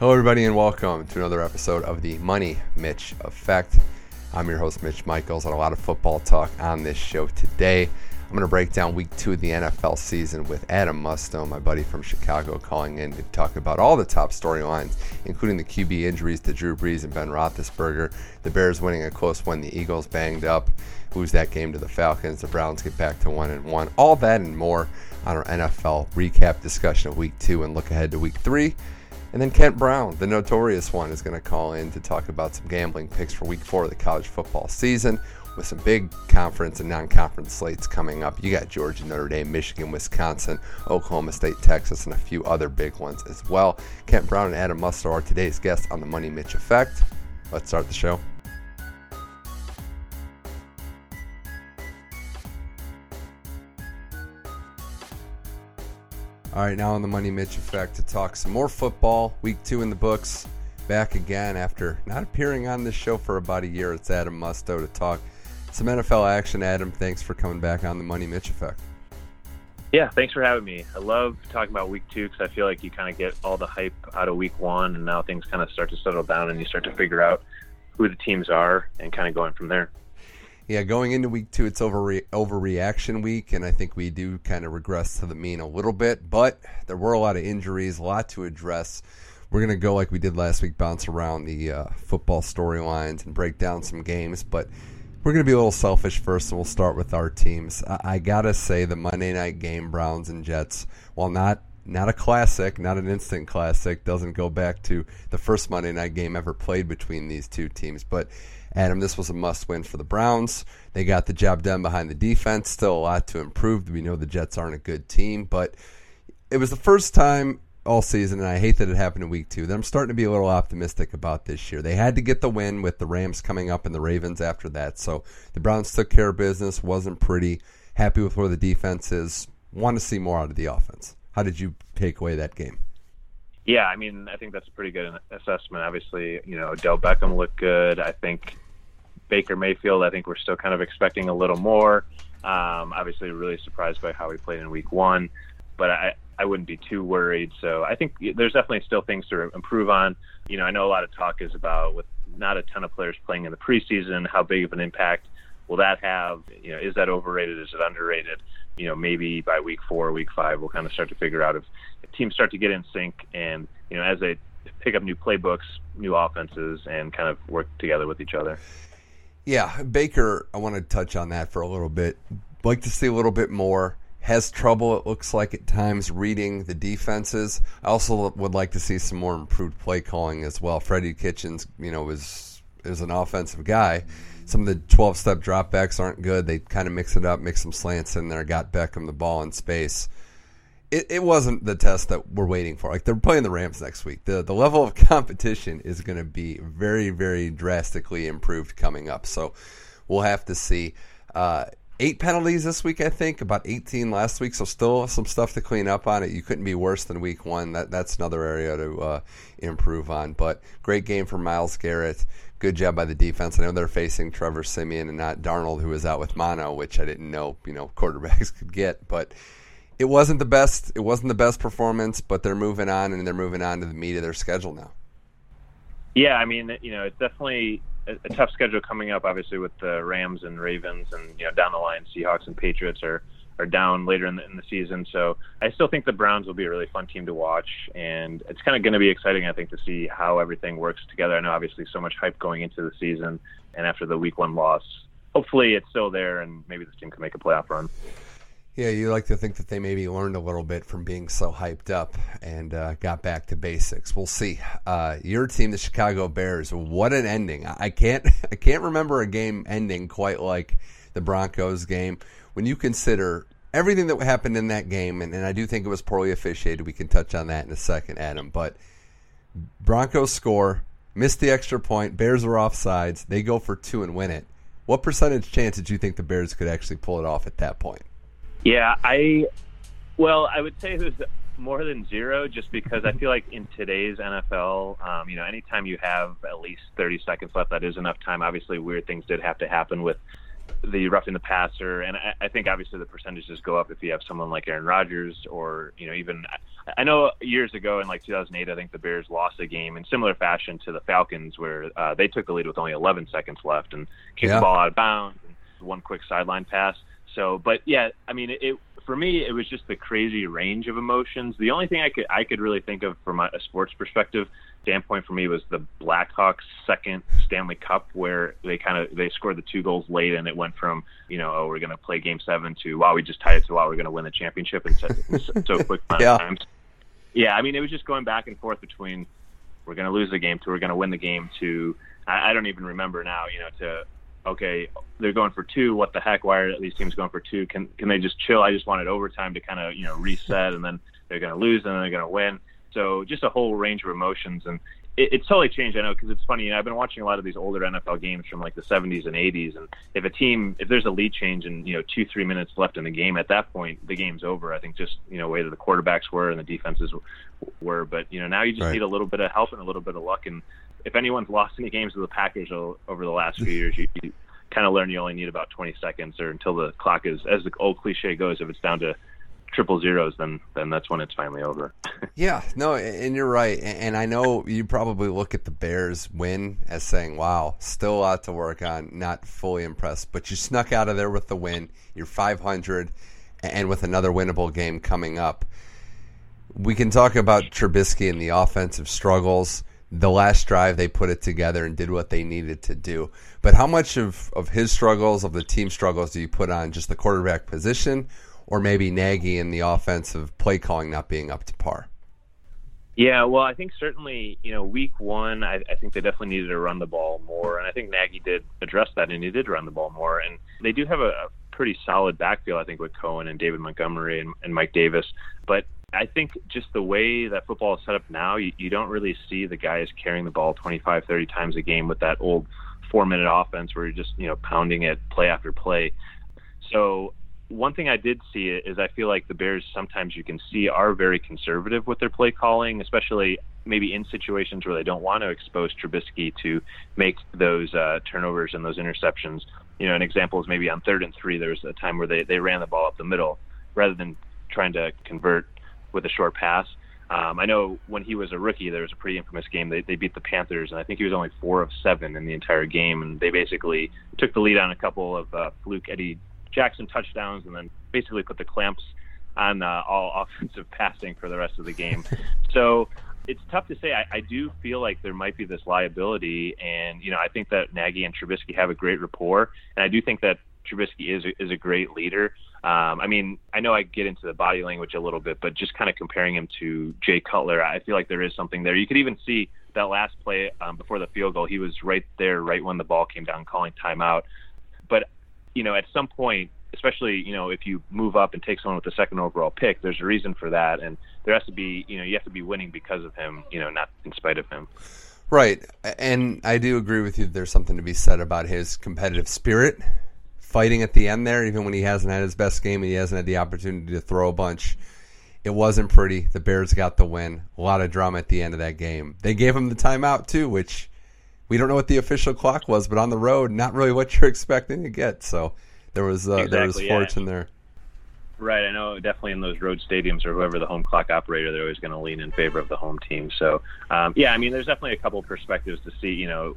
Hello, everybody, and welcome to another episode of the Money Mitch Effect. I'm your host, Mitch Michaels, and a lot of football talk on this show today. I'm going to break down week two of the NFL season with Adam Musto, my buddy from Chicago, calling in to talk about all the top storylines, including the QB injuries to Drew Brees and Ben Roethlisberger, the Bears winning a close one, the Eagles banged up, lose that game to the Falcons, the Browns get back to one and one, all that and more on our NFL recap discussion of week two and look ahead to week three. And then Kent Brown, the notorious one, is going to call in to talk about some gambling picks for week four of the college football season with some big conference and non conference slates coming up. You got Georgia, Notre Dame, Michigan, Wisconsin, Oklahoma State, Texas, and a few other big ones as well. Kent Brown and Adam Musto are today's guests on the Money Mitch Effect. Let's start the show. All right, now on the Money Mitch Effect to talk some more football. Week two in the books. Back again after not appearing on this show for about a year. It's Adam Musto to talk some NFL action. Adam, thanks for coming back on the Money Mitch Effect. Yeah, thanks for having me. I love talking about week two because I feel like you kind of get all the hype out of week one, and now things kind of start to settle down, and you start to figure out who the teams are and kind of going from there. Yeah, going into week two, it's over overreaction week, and I think we do kind of regress to the mean a little bit. But there were a lot of injuries, a lot to address. We're gonna go like we did last week, bounce around the uh, football storylines and break down some games. But we're gonna be a little selfish first, and we'll start with our teams. I, I gotta say, the Monday night game, Browns and Jets, while not not a classic, not an instant classic, doesn't go back to the first Monday night game ever played between these two teams, but Adam, this was a must win for the Browns. They got the job done behind the defense. Still a lot to improve. We know the Jets aren't a good team, but it was the first time all season, and I hate that it happened in week two, that I'm starting to be a little optimistic about this year. They had to get the win with the Rams coming up and the Ravens after that. So the Browns took care of business, wasn't pretty. Happy with where the defense is. Want to see more out of the offense. How did you take away that game? Yeah, I mean, I think that's a pretty good assessment. Obviously, you know, Odell Beckham looked good. I think Baker Mayfield, I think we're still kind of expecting a little more. Um, obviously, really surprised by how he played in week one, but I, I wouldn't be too worried. So I think there's definitely still things to improve on. You know, I know a lot of talk is about with not a ton of players playing in the preseason, how big of an impact will that have? You know, is that overrated? Is it underrated? You know, maybe by week four, week five, we'll kind of start to figure out if teams start to get in sync and you know as they pick up new playbooks, new offenses, and kind of work together with each other. Yeah, Baker. I want to touch on that for a little bit. Like to see a little bit more. Has trouble, it looks like at times, reading the defenses. I also would like to see some more improved play calling as well. Freddie Kitchens, you know, is is an offensive guy. Some of the 12 step dropbacks aren't good. They kind of mix it up, mix some slants in there, got Beckham the ball in space. It, it wasn't the test that we're waiting for. Like they're playing the Rams next week. The the level of competition is going to be very very drastically improved coming up. So we'll have to see. Uh, eight penalties this week, I think, about 18 last week. So still some stuff to clean up on it. You couldn't be worse than week one. That that's another area to uh, improve on. But great game for Myles Garrett good job by the defense. I know they're facing Trevor Siemian and not Darnold, who was out with mono, which I didn't know you know quarterbacks could get. But it wasn't the best. It wasn't the best performance, but they're moving on and they're moving on to the meat of their schedule now. Yeah, I mean, you know, it's definitely a, a tough schedule coming up. Obviously, with the Rams and Ravens, and you know, down the line, Seahawks and Patriots are are down later in the, in the season. So I still think the Browns will be a really fun team to watch, and it's kind of going to be exciting, I think, to see how everything works together. I know obviously so much hype going into the season, and after the Week One loss, hopefully it's still there, and maybe this team can make a playoff run. Yeah, you like to think that they maybe learned a little bit from being so hyped up and uh, got back to basics. We'll see. Uh, your team, the Chicago Bears, what an ending! I can't, I can't remember a game ending quite like the Broncos game when you consider everything that happened in that game, and, and I do think it was poorly officiated. We can touch on that in a second, Adam. But Broncos score, missed the extra point. Bears are offsides. They go for two and win it. What percentage chance did you think the Bears could actually pull it off at that point? Yeah, I well, I would say it was more than zero, just because I feel like in today's NFL, um, you know, anytime you have at least 30 seconds left, that is enough time. Obviously, weird things did have to happen with the roughing the passer, and I, I think obviously the percentages go up if you have someone like Aaron Rodgers or you know even I know years ago in like 2008 I think the Bears lost a game in similar fashion to the Falcons where uh, they took the lead with only 11 seconds left and kicked yeah. the ball out of bounds and one quick sideline pass. So, but yeah, I mean it for me it was just the crazy range of emotions. The only thing I could I could really think of from a sports perspective standpoint for me was the Blackhawks second Stanley Cup where they kind of they scored the two goals late and it went from you know oh we're going to play game seven to wow we just tied it to wow we're going to win the championship in so, so quick yeah. times. Yeah, I mean it was just going back and forth between we're going to lose the game to we're going to win the game to I, I don't even remember now you know to okay they're going for two what the heck why are these teams going for two can can they just chill I just wanted overtime to kind of you know reset and then they're going to lose and then they're going to win so just a whole range of emotions, and it, it's totally changed. I know because it's funny. You know, I've been watching a lot of these older NFL games from like the 70s and 80s, and if a team, if there's a lead change and you know two three minutes left in the game, at that point the game's over. I think just you know way that the quarterbacks were and the defenses were, but you know now you just right. need a little bit of help and a little bit of luck. And if anyone's lost any games with the Packers over the last few years, you, you kind of learn you only need about 20 seconds or until the clock is, as the old cliche goes, if it's down to triple zeros, then then that's when it's finally over. yeah, no, and you're right. And I know you probably look at the Bears win as saying, "Wow, still a lot to work on." Not fully impressed, but you snuck out of there with the win. You're 500, and with another winnable game coming up. We can talk about Trubisky and the offensive struggles. The last drive, they put it together and did what they needed to do. But how much of, of his struggles, of the team struggles, do you put on just the quarterback position, or maybe Nagy and the offensive play calling not being up to par? Yeah, well, I think certainly, you know, week one, I, I think they definitely needed to run the ball more, and I think Nagy did address that, and he did run the ball more. And they do have a, a pretty solid backfield, I think, with Cohen and David Montgomery and, and Mike Davis. But I think just the way that football is set up now, you, you don't really see the guys carrying the ball 25, 30 times a game with that old four minute offense where you're just, you know, pounding it play after play. So one thing I did see is I feel like the Bears sometimes you can see are very conservative with their play calling, especially maybe in situations where they don't want to expose Trubisky to make those uh, turnovers and those interceptions. You know, an example is maybe on third and three, there was a time where they, they ran the ball up the middle rather than trying to convert with a short pass. Um, I know when he was a rookie, there was a pretty infamous game. They, they beat the Panthers, and I think he was only four of seven in the entire game. And they basically took the lead on a couple of uh, fluke Eddie Jackson touchdowns and then basically put the clamps on uh, all offensive passing for the rest of the game. so it's tough to say. I, I do feel like there might be this liability, and you know, I think that Nagy and Trubisky have a great rapport, and I do think that Trubisky is is a great leader. Um, I mean, I know I get into the body language a little bit, but just kind of comparing him to Jay Cutler, I feel like there is something there. You could even see that last play um, before the field goal; he was right there, right when the ball came down, calling timeout. But you know, at some point, especially you know if you move up and take someone with the second overall pick, there's a reason for that, and there has to be you know you have to be winning because of him, you know, not in spite of him. Right, and I do agree with you. There's something to be said about his competitive spirit, fighting at the end there, even when he hasn't had his best game and he hasn't had the opportunity to throw a bunch. It wasn't pretty. The Bears got the win. A lot of drama at the end of that game. They gave him the timeout too, which we don't know what the official clock was, but on the road, not really what you're expecting to get. So there was uh, exactly, there was fortune yeah. there. Right, I know definitely in those road stadiums or whoever the home clock operator, they're always going to lean in favor of the home team. So, um, yeah, I mean, there's definitely a couple perspectives to see. You know,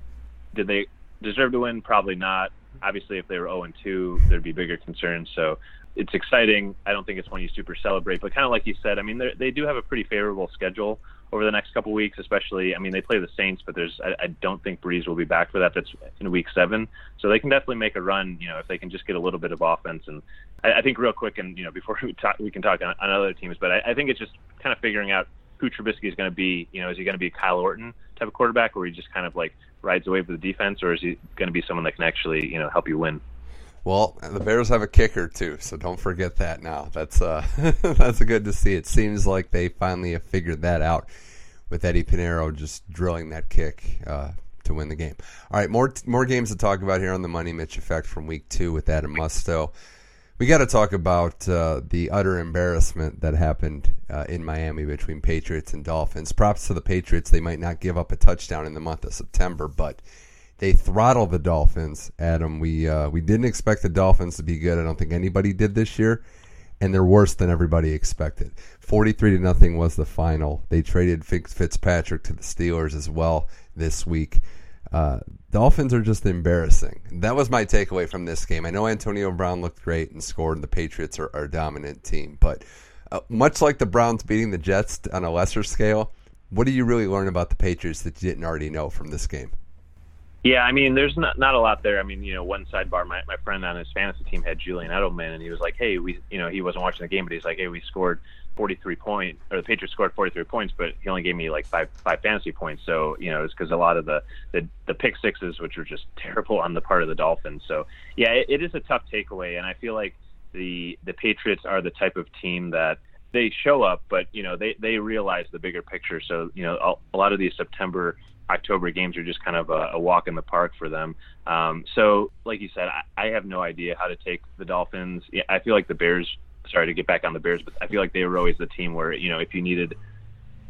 did they deserve to win? Probably not. Obviously, if they were 0 and 2, there'd be bigger concerns. So, it's exciting. I don't think it's one you super celebrate, but kind of like you said, I mean, they do have a pretty favorable schedule over the next couple weeks, especially. I mean, they play the Saints, but there's I, I don't think Brees will be back for that. That's in week seven, so they can definitely make a run. You know, if they can just get a little bit of offense, and I, I think real quick, and you know, before we talk, we can talk on, on other teams, but I, I think it's just kind of figuring out who Trubisky is going to be. You know, is he going to be Kyle Orton type of quarterback, where he just kind of like rides away with the defense, or is he going to be someone that can actually you know help you win? Well, the Bears have a kicker too, so don't forget that. Now that's uh, that's good to see. It seems like they finally have figured that out with Eddy Pineiro just drilling that kick uh, to win the game. All right, more more games to talk about here on the Money Mitch effect from week two with Adam Musto. We got to talk about uh, the utter embarrassment that happened uh, in Miami between Patriots and Dolphins. Props to the Patriots; they might not give up a touchdown in the month of September, but they throttle the Dolphins. Adam, we uh, we didn't expect the Dolphins to be good. I don't think anybody did this year, and they're worse than everybody expected. Forty-three to nothing was the final. They traded Fitzpatrick to the Steelers as well this week. Uh, Dolphins are just embarrassing. That was my takeaway from this game. I know Antonio Brown looked great and scored, and the Patriots are, are a dominant team, but uh, much like the Browns beating the Jets on a lesser scale, what do you really learn about the Patriots that you didn't already know from this game? Yeah, I mean, there's not not a lot there. I mean, you know, one sidebar. My my friend on his fantasy team had Julian Edelman, and he was like, "Hey, we, you know, he wasn't watching the game, but he's like, hey, we scored 43 points, or the Patriots scored 43 points, but he only gave me like five five fantasy points. So you know, it's because a lot of the, the the pick sixes, which were just terrible on the part of the Dolphins. So yeah, it, it is a tough takeaway, and I feel like the the Patriots are the type of team that they show up, but you know they they realize the bigger picture. So you know a, a lot of these September October games are just kind of a, a walk in the park for them. Um, so like you said, I, I have no idea how to take the Dolphins. I feel like the Bears. Sorry to get back on the Bears, but I feel like they were always the team where you know if you needed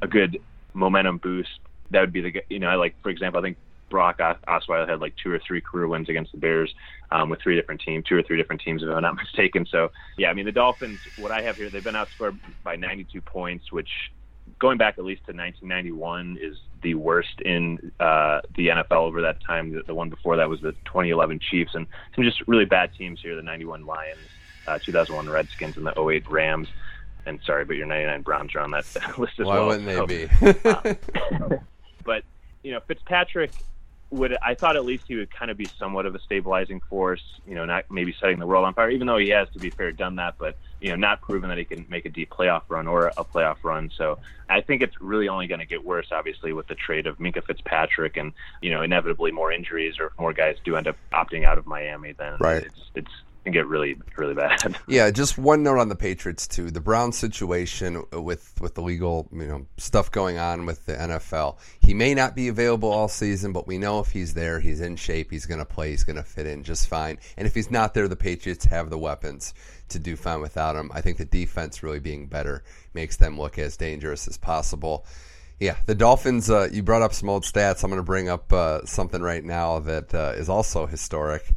a good momentum boost, that would be the you know I like for example I think Brock Osweiler had like two or three career wins against the Bears um, with three different teams, two or three different teams, if I'm not mistaken. So, yeah, I mean, the Dolphins, what I have here, they've been outscored by 92 points, which going back at least to 1991 is the worst in uh, the NFL over that time. The, the, one before that was the 2011 Chiefs, and some just really bad teams here: the 91 Lions, uh, 2001 Redskins, and the 08 Rams. And sorry, but your 99 Browns are on that list as Why well. Why wouldn't they be? uh, but you know, Fitzpatrick would I thought at least he would kind of be somewhat of a stabilizing force, you know, not maybe setting the world on fire, even though he has to be fair done that, but you know, not proven that he can make a deep playoff run or a playoff run. So I think it's really only going to get worse, obviously, with the trade of Minkah Fitzpatrick and you know, inevitably more injuries or more guys do end up opting out of Miami. Then right. it's it's can get really really bad. yeah, just one note on the Patriots too. The Brown situation with with the legal you know stuff going on with the NFL. He may not be available all season, but we know if he's there, he's in shape. He's going to play. He's going to fit in just fine. And if he's not there, the Patriots have the weapons to do fine without him. I think the defense really being better makes them look as dangerous as possible. Yeah, the Dolphins. Uh, you brought up some old stats. I'm going to bring up uh, something right now that uh, is also historic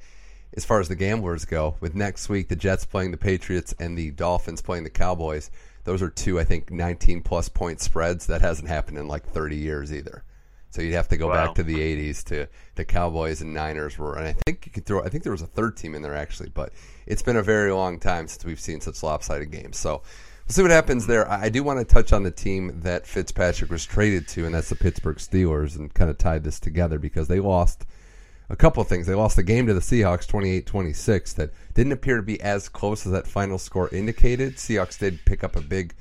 as far as the gamblers go, with next week the Jets playing the Patriots and the Dolphins playing the Cowboys, those are two, I think, 19 plus point spreads. That hasn't happened in like 30 years either. So you'd have to go wow. back to the 80s to the Cowboys and Niners were, and I think you could throw. I think there was a third team in there actually, but it's been a very long time since we've seen such lopsided games. So we'll see what happens there. I do want to touch on the team that Fitzpatrick was traded to, and that's the Pittsburgh Steelers, and kind of tied this together because they lost a couple of things. They lost the game to the Seahawks 28-26 that didn't appear to be as close as that final score indicated. Seahawks did pick up a big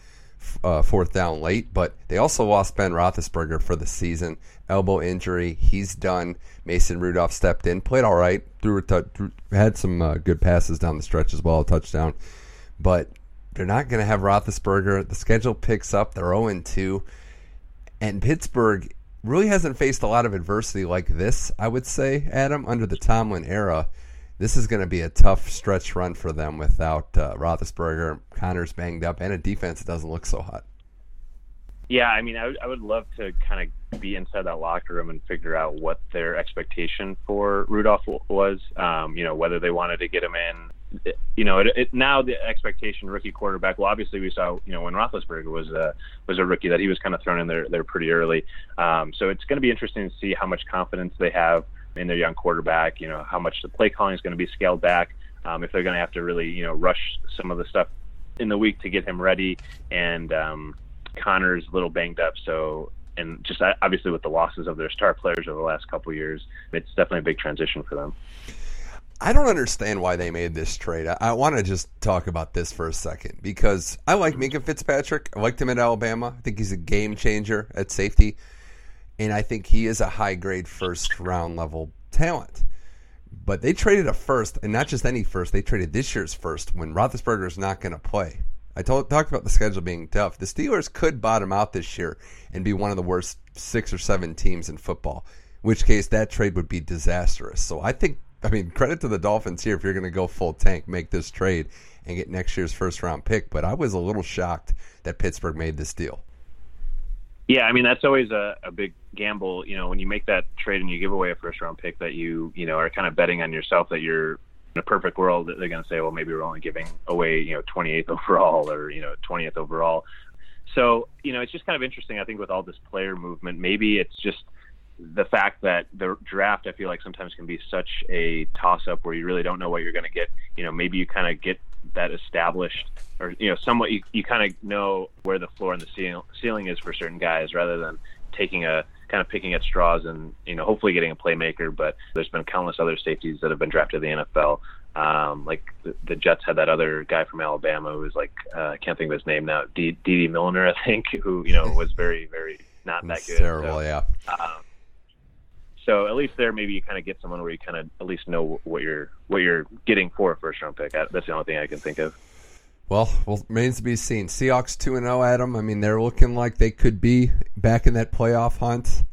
uh, fourth down late, but they also lost Ben Roethlisberger for the season. Elbow injury, he's done. Mason Rudolph stepped in, played all right, threw, had some uh, good passes down the stretch as well, a touchdown. But they're not going to have Roethlisberger. The schedule picks up. They're 0 2. And Pittsburgh really hasn't faced a lot of adversity like this, I would say, Adam, under the Tomlin era. This is going to be a tough stretch run for them without uh, Roethlisberger, Conner's banged up, and a defense that doesn't look so hot. Yeah, I mean, I would, love to kind of be inside that locker room and figure out what their expectation for Rudolph was. Um, you know, whether they wanted to get him in you know, it, it, now the expectation rookie quarterback. Well, obviously we saw, you know, when Roethlisberger was a was a rookie that he was kind of thrown in there there pretty early. Um, so it's going to be interesting to see how much confidence they have in their young quarterback. You know, how much the play calling is going to be scaled back. Um, if they're going to have to really, you know, rush some of the stuff in the week to get him ready. And um, Conner's a little banged up, so and just obviously with the losses of their star players over the last couple years, it's definitely a big transition for them. I don't understand why they made this trade. I, I want to just talk about this for a second because I like Minkah Fitzpatrick. I liked him at Alabama. I think he's a game changer at safety, and I think he is a high grade first round level talent. But they traded a first, and not just any first. They traded this year's first when Roethlisberger is not going to play. I told, talked about the schedule being tough. The Steelers could bottom out this year and be one of the worst six or seven teams in football. In which case, that trade would be disastrous. So I think I mean, credit to the Dolphins here if you're going to go full tank, make this trade, and get next year's first round pick. But I was a little shocked that Pittsburgh made this deal. Yeah, I mean that's always a, a big gamble. You know, when you make that trade and you give away a first round pick, that you you know are kind of betting on yourself that you're in a perfect world they're going to say, well, maybe we're only giving away you know 28th overall or you know 20th overall. So you know, it's just kind of interesting. I think with all this player movement, maybe it's just the fact that the draft, I feel like sometimes can be such a toss up where you really don't know what you're going to get. You know, maybe you kind of get that established or, you know, somewhat you, you kind of know where the floor and the ceiling, ceiling is for certain guys rather than taking a kind of picking at straws and, you know, hopefully getting a playmaker. But there's been countless other safeties that have been drafted in the NFL. Um, like the, the Jets had that other guy from Alabama who was like, uh, I can't think of his name now, D. D. Milliner, I think, who, you know, was very, very not that good. Terrible, so, yeah. Um, so at least there, maybe you kind of get someone where you kind of at least know what you're what you're getting for a first round pick. That's the only thing I can think of. Well, well, remains to be seen. Seahawks two and zero, oh, Adam. I mean, they're looking like they could be back in that playoff hunt.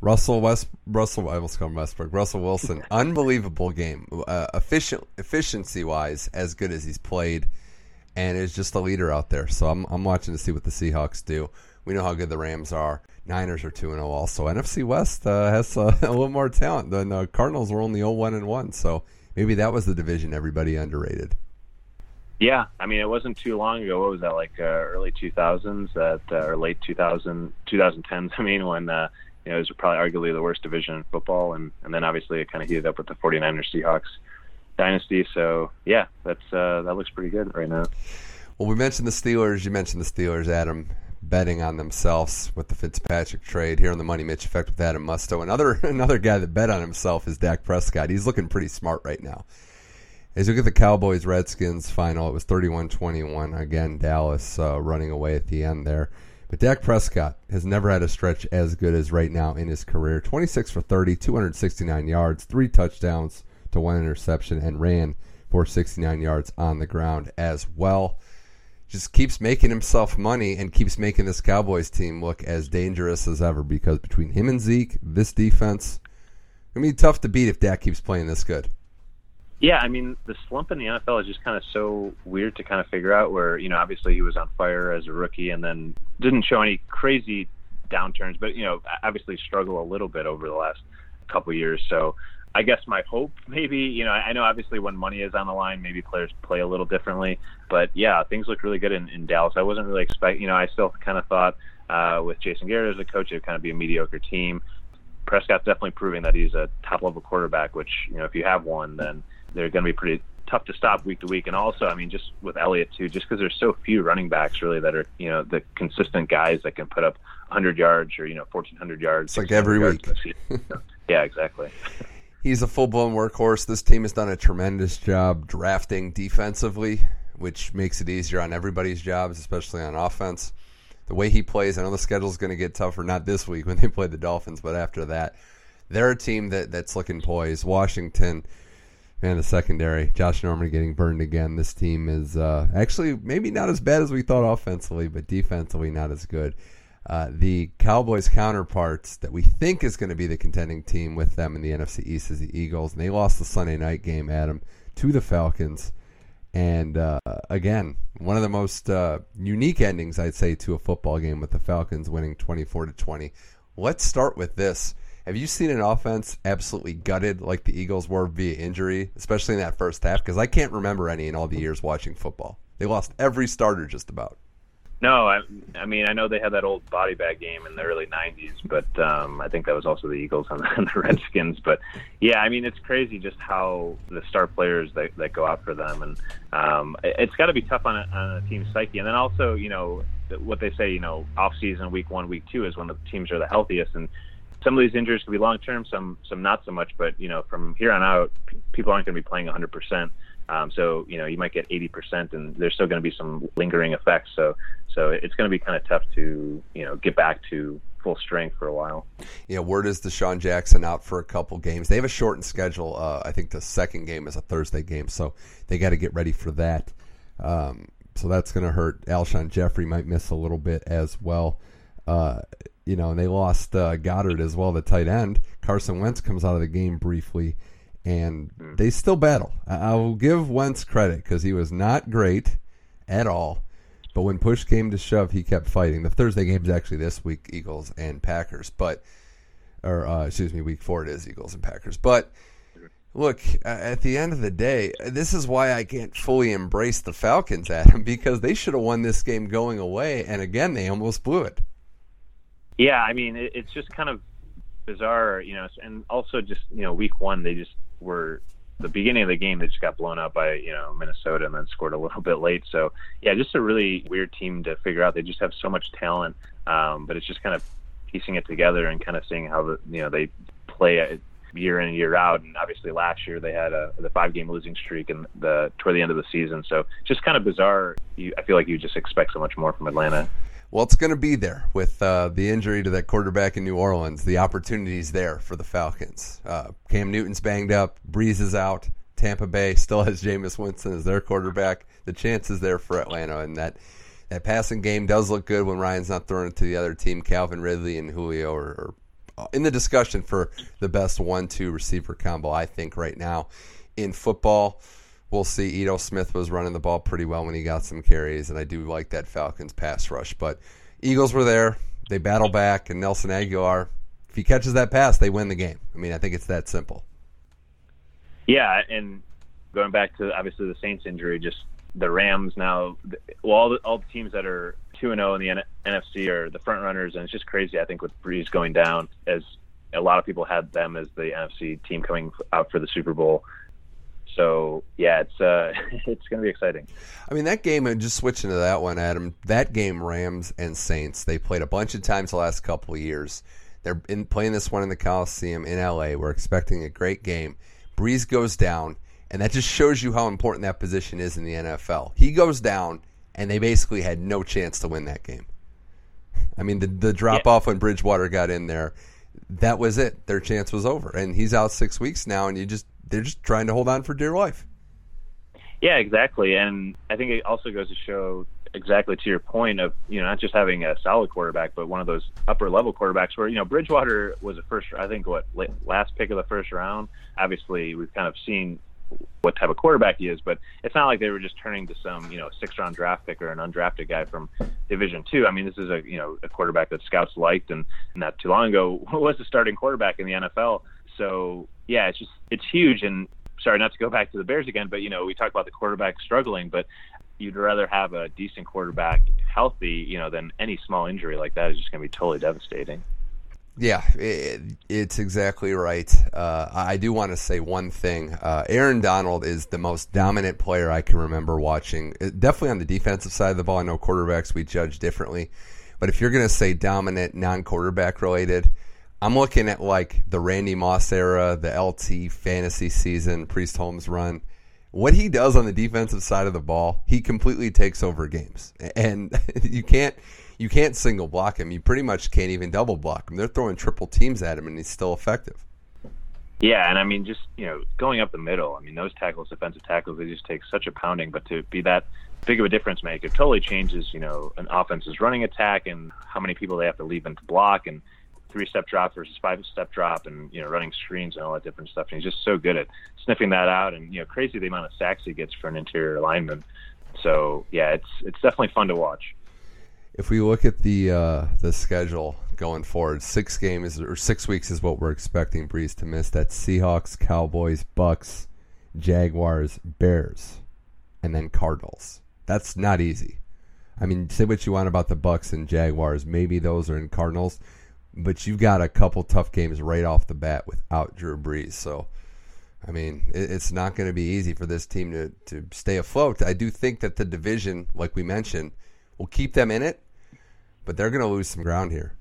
Russell West, Russell, I almost call Westbrook. Russell Wilson, unbelievable game, uh, efficient, efficiency wise, as good as he's played, and is just a leader out there. So I'm, I'm watching to see what the Seahawks do. We know how good the Rams are. Niners are 2 0 also. NFC West uh, has uh, a little more talent. Than the uh, Cardinals were only 0 1 and 1. So maybe that was the division everybody underrated. Yeah, I mean, it wasn't too long ago. What was that, like uh, early 2000s that, uh, or late 2000, 2010s? I mean, when uh, you know, it was probably arguably the worst division in football. And, and then obviously it kind of heated up with the 49ers Seahawks dynasty. So, yeah, that's uh, that looks pretty good right now. Well, we mentioned the Steelers. You mentioned the Steelers, Adam betting on themselves with the Fitzpatrick trade here on the Money Mitch effect with Adam Musto. Another another guy that bet on himself is Dak Prescott. He's looking pretty smart right now. As you look at the Cowboys Redskins final, it was 31-21. Again, Dallas uh, running away at the end there. But Dak Prescott has never had a stretch as good as right now in his career. 26 for 30, 269 yards, three touchdowns to one interception, and ran for 69 yards on the ground as well just keeps making himself money and keeps making this Cowboys team look as dangerous as ever because between him and Zeke, this defense, to be tough to beat if Dak keeps playing this good. Yeah, I mean, the slump in the NFL is just kind of so weird to kind of figure out where, you know, obviously he was on fire as a rookie and then didn't show any crazy downturns, but, you know, obviously struggle a little bit over the last couple years. So I guess my hope maybe, you know, I know obviously when money is on the line, maybe players play a little differently. But yeah, things look really good in, in Dallas. I wasn't really expecting, you know, I still kind of thought uh, with Jason Garrett as a coach, it would kind of be a mediocre team. Prescott's definitely proving that he's a top level quarterback, which, you know, if you have one, then they're going to be pretty tough to stop week to week. And also, I mean, just with Elliott too, just because there's so few running backs really that are, you know, the consistent guys that can put up 100 yards or, you know, 1,400 yards. It's like every week. yeah, exactly. He's a full blown workhorse. This team has done a tremendous job drafting defensively, which makes it easier on everybody's jobs, especially on offense. The way he plays, I know the schedule's going to get tougher, not this week when they play the Dolphins, but after that. They're a team that, that's looking poised. Washington, and the secondary, Josh Norman getting burned again. This team is uh, actually maybe not as bad as we thought offensively, but defensively not as good. Uh, the Cowboys' counterparts that we think is going to be the contending team with them in the NFC East is the Eagles, and they lost the Sunday night game, Adam, to the Falcons. And uh, again, one of the most uh, unique endings, I'd say, to a football game with the Falcons winning 24 to 20. Let's start with this. Have you seen an offense absolutely gutted like the Eagles were via injury, especially in that first half? Because I can't remember any in all the years watching football. They lost every starter just about. No, I, I mean I know they had that old body bag game in the early '90s, but um, I think that was also the Eagles and the, and the Redskins. But yeah, I mean it's crazy just how the star players that, that go out for them, and um, it's got to be tough on a, on a team's psyche. And then also, you know, what they say, you know, off season, week one, week two is when the teams are the healthiest, and some of these injuries can be long term, some some not so much. But you know, from here on out, people aren't going to be playing 100 percent. Um, so you know you might get 80%, and there's still going to be some lingering effects. So so it's going to be kind of tough to you know get back to full strength for a while. Yeah, word is DeSean Jackson out for a couple games. They have a shortened schedule. Uh, I think the second game is a Thursday game, so they got to get ready for that. Um, so that's going to hurt. Alshon Jeffery might miss a little bit as well. Uh, you know, and they lost uh, Goedert as well, the tight end. Carson Wentz comes out of the game briefly and hmm. they still battle. I will give Wentz credit because he was not great at all. But But when push came to shove, he kept fighting. The Thursday game is actually this week, Eagles and Packers. But, or uh, excuse me, week four it is Eagles and Packers. But look, at the end of the day, this is why I can't fully embrace the Falcons, Adam, because they should have won this game going away, and again, they almost blew it. Yeah, I mean, it's just kind of bizarre, you know, and also just you know, week one they just were the beginning of the game they just got blown out by you know Minnesota and then scored a little bit late. So yeah, just a really weird team to figure out. They just have so much talent, um, but it's just kind of piecing it together and kind of seeing how the you know they play year in and year out. And obviously last year they had a the five game losing streak and the toward the end of the season. So just kind of bizarre. You, I feel like you just expect so much more from Atlanta. Well, it's going to be there with uh, the injury to that quarterback in New Orleans. The opportunity's there for the Falcons. Uh, Cam Newton's banged up. Brees is out. Tampa Bay still has Jameis Winston as their quarterback. The chance is there for Atlanta, and that that passing game does look good when Ryan's not throwing it to the other team. Calvin Ridley and Julio are, are uh, in the discussion for the best one-two receiver combo. I think right now in football we'll see. Ito Smith was running the ball pretty well when he got some carries, and I do like that Falcons pass rush. But Eagles were there. They battle back, and Nelson Agholor, if he catches that pass, they win the game. I mean, I think it's that simple. Yeah, and going back to obviously the Saints injury, just the Rams now. Well, all the, all the teams that are two and zero oh in the N- NFC are the front runners, and it's just crazy. I think with Brees going down, as a lot of people had them as the NFC team coming out for the Super Bowl. So yeah, it's uh, it's going to be exciting. I mean, that game, and just switching to that one, Adam. That game, Rams and Saints, they played a bunch of times the last couple of years. They're in, playing this one in the Coliseum in LA. We're expecting a great game. Brees goes down, and that just shows you how important that position is in the NFL. He goes down, and they basically had no chance to win that game. I mean, the the drop yeah. off when Bridgewater got in there, that was it. Their chance was over, and he's out six weeks now, and you just they're just trying to hold on for dear life. Yeah, exactly. And I think it also goes to show exactly to your point of you know not just having a solid quarterback, but one of those upper level quarterbacks where you know Bridgewater was a first, I think what last pick of the first round. Obviously, we've kind of seen what type of quarterback he is, but it's not like they were just turning to some you know six round draft pick or an undrafted guy from Division Two. I mean, this is a you know a quarterback that scouts liked, and not too long ago was the starting quarterback in the NFL. So yeah, it's just it's huge. And sorry, not to go back to the Bears again, but you know we talk about the quarterback struggling, but you'd rather have a decent quarterback healthy, you know, than any small injury like that is just going to be totally devastating. Yeah, it, it's exactly right. Uh, I do want to say one thing. Uh, Aaron Donald is the most dominant player I can remember watching. Uh, definitely on the defensive side of the ball. I know quarterbacks we judge differently, but if you're going to say dominant, non-quarterback related, I'm looking at like the Randy Moss era, the LT fantasy season, Priest Holmes run. What he does on the defensive side of the ball, he completely takes over games, and you can't you can't single block him. You pretty much can't even double block him. They're throwing triple teams at him, and he's still effective. Yeah, and I mean, just you know, going up the middle. I mean, those tackles, defensive tackles, they just take such a pounding. But to be that big of a difference maker, totally changes. You know, an offense's running attack and how many people they have to leave in to block and three step drop versus five step drop and you know running screens and all that different stuff. And he's just so good at sniffing that out and you know crazy the amount of sacks he gets for an interior lineman. So yeah, it's it's definitely fun to watch. If we look at the uh, the schedule going forward, six games or six weeks is what we're expecting Brees to miss. That's Seahawks, Cowboys, Bucks, Jaguars, Bears, and then Cardinals. That's not easy. I mean, say what you want about the Bucks and Jaguars. Maybe those are in Cardinals but you've got a couple tough games right off the bat without Drew Brees. So, I mean, it's not going to be easy for this team to, to stay afloat. I do think that the division, like we mentioned, will keep them in it, but they're going to lose some ground here.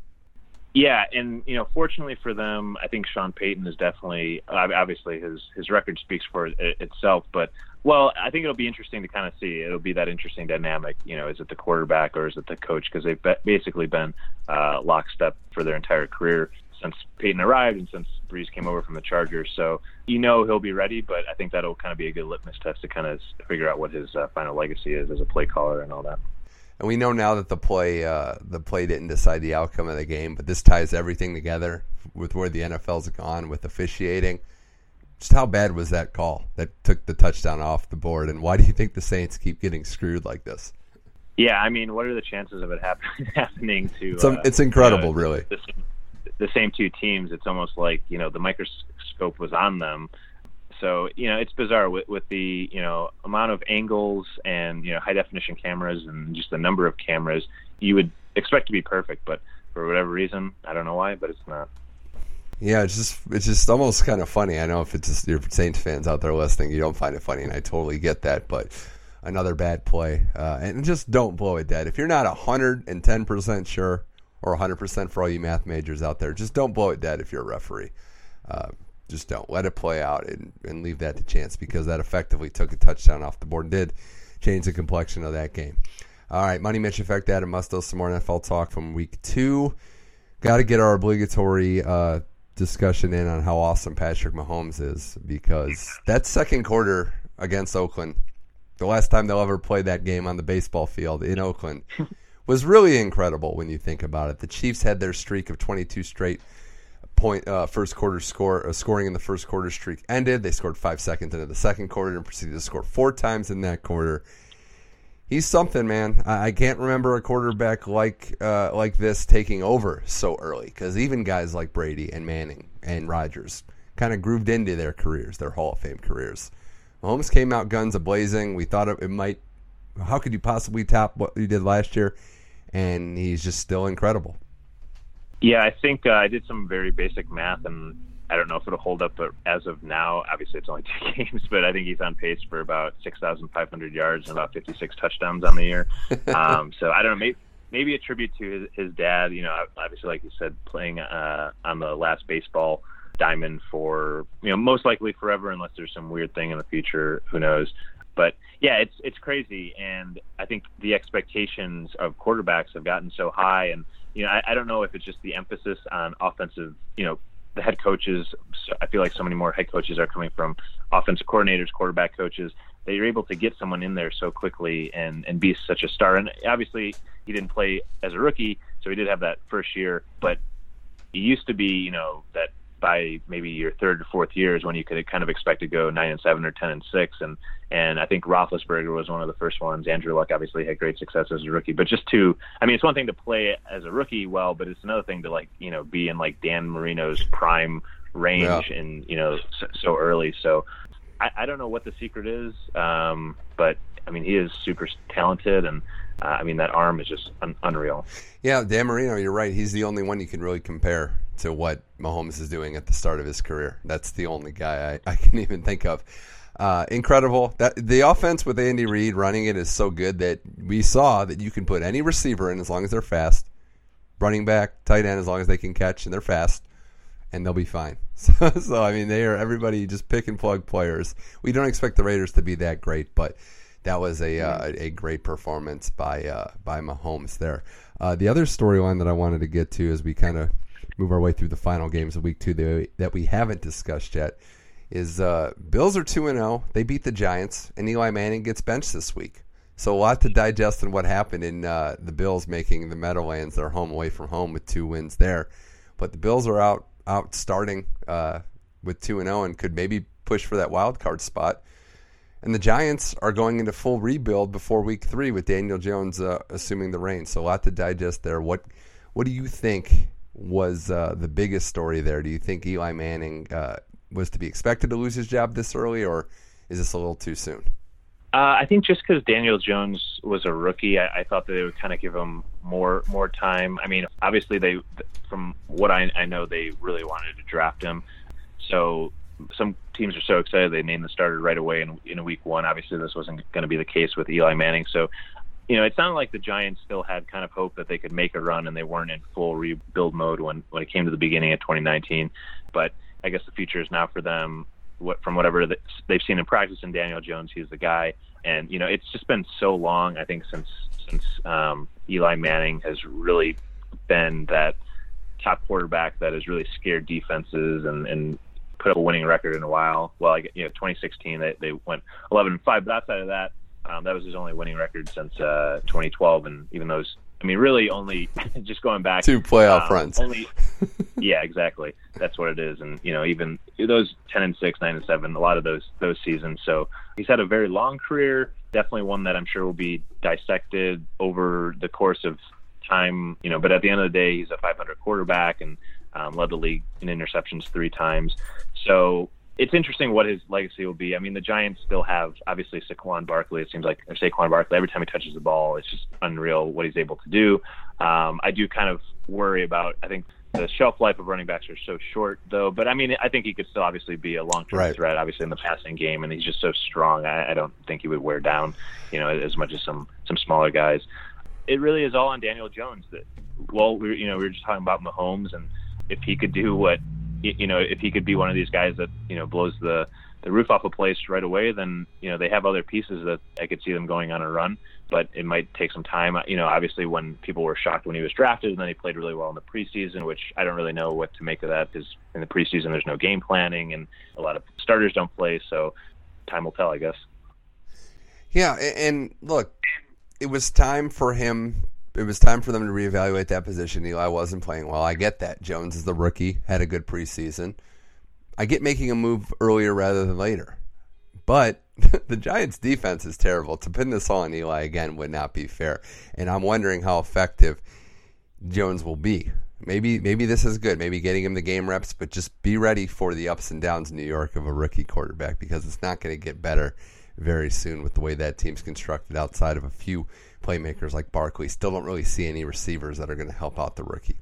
Yeah, and you know, fortunately for them, I think Sean Payton is definitely obviously his his record speaks for it itself. But well, I think it'll be interesting to kind of see. It'll be that interesting dynamic. You know, is it the quarterback or is it the coach? Because they've basically been uh, lockstep for their entire career since Payton arrived and since Brees came over from the Chargers. So you know he'll be ready, but I think that'll kind of be a good litmus test to kind of figure out what his uh, final legacy is as a play caller and all that. And we know now that the play uh, the play didn't decide the outcome of the game, but this ties everything together with where the NFL's gone with officiating. Just how bad was that call that took the touchdown off the board, and why do you think the Saints keep getting screwed like this? Yeah, I mean, what are the chances of it happen, happening to? It's, uh, it's incredible, you know, really. The, the, same two teams. It's almost like you know the microscope was on them. So you know it's bizarre with, with the you know amount of angles and you know high definition cameras and just the number of cameras. You would expect to be perfect, but for whatever reason, I don't know why, but it's not. Yeah, it's just it's just almost kind of funny. I know if it's just your Saints fans out there listening, you don't find it funny, and I totally get that. But another bad play. Uh, and just don't blow it dead. If you're not 110% sure or 100% for all you math majors out there, just don't blow it dead if you're a referee. Uh, just don't. Let it play out and, and leave that to chance because that effectively took a touchdown off the board and did change the complexion of that game. All right, Money Mitch Effect, Adam Musto, some more NFL talk from week two. Got to get our obligatory uh, discussion in on how awesome Patrick Mahomes is because that second quarter against Oakland – the last time they'll ever play that game on the baseball field in Oakland, was really incredible when you think about it. The Chiefs had their streak of 22 straight point uh, first quarter score uh, scoring in the first quarter streak ended. They scored five seconds into the second quarter and proceeded to score four times in that quarter. He's something, man. I, can't remember a quarterback like uh, like this taking over so early because even guys like Brady and Manning and Rodgers kind of grooved into their careers, their Hall of Fame careers. Mahomes came out guns a blazing. We thought it, it might. How could you possibly top what you did last year? And he's just still incredible. Yeah, I think uh, I did some very basic math, and I don't know if it'll hold up, but as of now, obviously it's only two games, but I think he's on pace for about 6,500 yards and about 56 touchdowns on the year. um, so I don't know, maybe, maybe a tribute to his, his dad. You know, obviously, like you said, playing uh, on the last baseball diamond for you know most likely forever unless there's some weird thing in the future who knows but yeah it's it's crazy and i think the expectations of quarterbacks have gotten so high and you know i, I don't know if it's just the emphasis on offensive you know the head coaches i feel like so many more head coaches are coming from offensive coordinators quarterback coaches. That you're able to get someone in there so quickly and and be such a star. And obviously he didn't play as a rookie so he did have that first year but it used to be you know that by maybe your third or fourth years when you could kind of expect to go nine and seven or ten and six. And and I think Roethlisberger was one of the first ones. Andrew Luck obviously had great success as a rookie, but just to I mean, it's one thing to play as a rookie well, but it's another thing to like you know be in like Dan Marino's prime range yeah. and you know so, so early. So I, I don't know what the secret is, um, but I mean he is super talented and. Uh, I mean, that arm is just un- unreal. Yeah, Dan Marino, you're right. He's the only one you can really compare to what Mahomes is doing at the start of his career. That's the only guy I, I can even think of. Uh, incredible. That the offense with Andy Reid running it is so good that we saw that you can put any receiver in as long as they're fast, running back, tight end as long as they can catch and they're fast, and they'll be fine. So, so I mean, they are everybody just pick and plug players. We don't expect the Raiders to be that great, but that was a uh, a great performance by uh, by Mahomes there. Uh, the other storyline that I wanted to get to as we kind of move our way through the final games of week two that we, that we haven't discussed yet is uh, Bills are 2 and 0. They beat the Giants, and Eli Manning gets benched this week. So a lot to digest in what happened in uh, the Bills making the Meadowlands their home away from home with two wins there. But the Bills are out out starting uh, with 2 and 0 and could maybe push for that wild card spot. And the Giants are going into full rebuild before week three with Daniel Jones uh, assuming the reins. So a lot to digest there. What what do you think was uh, the biggest story there? Do you think Eli Manning uh, was to be expected to lose his job this early, or is this a little too soon? Uh, I think just because Daniel Jones was a rookie, I, I thought that they would kind of give him more more time. I mean, obviously they, from what I, I know, they really wanted to draft him. So some teams are so excited they named the starter right away in, in week one. Obviously, this wasn't going to be the case with Eli Manning. So you know, it sounded like the Giants still had kind of hope that they could make a run, and they weren't in full rebuild mode when when it came to the beginning of 2019. But I guess the future is now for them. What from whatever they've seen in practice in Daniel Jones, he's the guy. And you know, it's just been so long. I think since since um, Eli Manning has really been that top quarterback that has really scared defenses and and put up a winning record in a while. Well, I, you know, 2016 they they went 11 and five, but outside of that um, that was his only winning record since uh, 2012, and even those, I mean, really only just going back two playoff um, runs. Only, yeah, exactly. That's what it is, and you know, even those 10 and six, nine and seven, a lot of those those seasons. So he's had a very long career. definitely one that I'm sure will be dissected over the course of time. You know, but at the end of the day, he's a 500 quarterback and um, led the league in interceptions three times. So it's interesting what his legacy will be. I mean, the Giants still have obviously Saquon Barkley. It seems like or Saquon Barkley. Every time he touches the ball, it's just unreal what he's able to do. Um, I do kind of worry about. I think the shelf life of running backs are so short, though. But I mean, I think he could still obviously be a long-term right. threat, obviously in the passing game, and he's just so strong. I, I don't think he would wear down, you know, as much as some some smaller guys. It really is all on Daniel Jones. That well, we you know we were just talking about Mahomes, and if he could do what you know, if he could be one of these guys that you know blows the the roof off a place right away, then you know they have other pieces that I could see them going on a run. But it might take some time. You know, obviously when people were shocked when he was drafted, and then he played really well in the preseason, which I don't really know what to make of that because in the preseason there's no game planning and a lot of starters don't play. So time will tell, I guess. Yeah, and look, it was time for him it was time for them to reevaluate that position. Eli wasn't playing well. I get that. Jones is the rookie, had a good preseason. I get making a move earlier rather than later. But the Giants' defense is terrible. To pin this all on Eli again would not be fair. And I'm wondering how effective Jones will be. Maybe maybe this is good. Maybe getting him the game reps, but just be ready for the ups and downs in New York of a rookie quarterback because it's not going to get better very soon with the way that team's constructed outside of a few playmakers like Barkley. Still don't really see any receivers that are going to help out the rookie.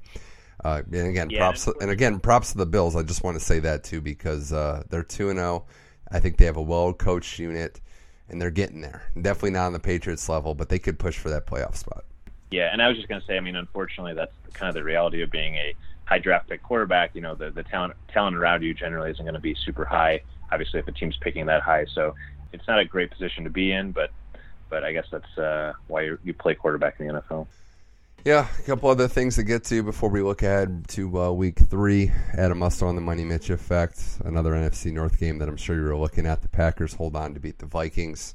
Uh, and again, yeah. props and again props to the Bills. I just want to say that too because uh, they're two and zero. Oh. I think they have a well coached unit, and they're getting there. Definitely not on the Patriots level, but they could push for that playoff spot. Yeah, and I was just going to say, I mean, unfortunately, that's kind of the reality of being a high draft pick quarterback. You know, the the talent talent around you generally isn't going to be super high. Obviously, if a team's picking that high, so it's not a great position to be in. But but I guess that's uh, why you play quarterback in the NFL. Yeah, a couple other things to get to before we look ahead to uh, week three. Adam Musto on the Money Mitch effect, another NFC North game that I'm sure you were looking at. The Packers hold on to beat the Vikings.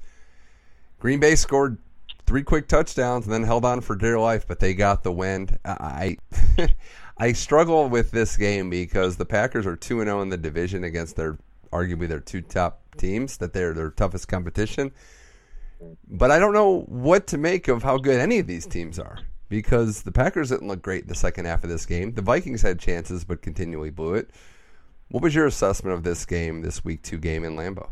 Green Bay scored three quick touchdowns and then held on for dear life, but they got the win. I I struggle with this game because the Packers are two and zero oh in the division against their arguably their two top teams that they're their toughest competition. But I don't know what to make of how good any of these teams are because the Packers didn't look great in the second half of this game. The Vikings had chances but continually blew it. What was your assessment of this game, this week two game in Lambeau?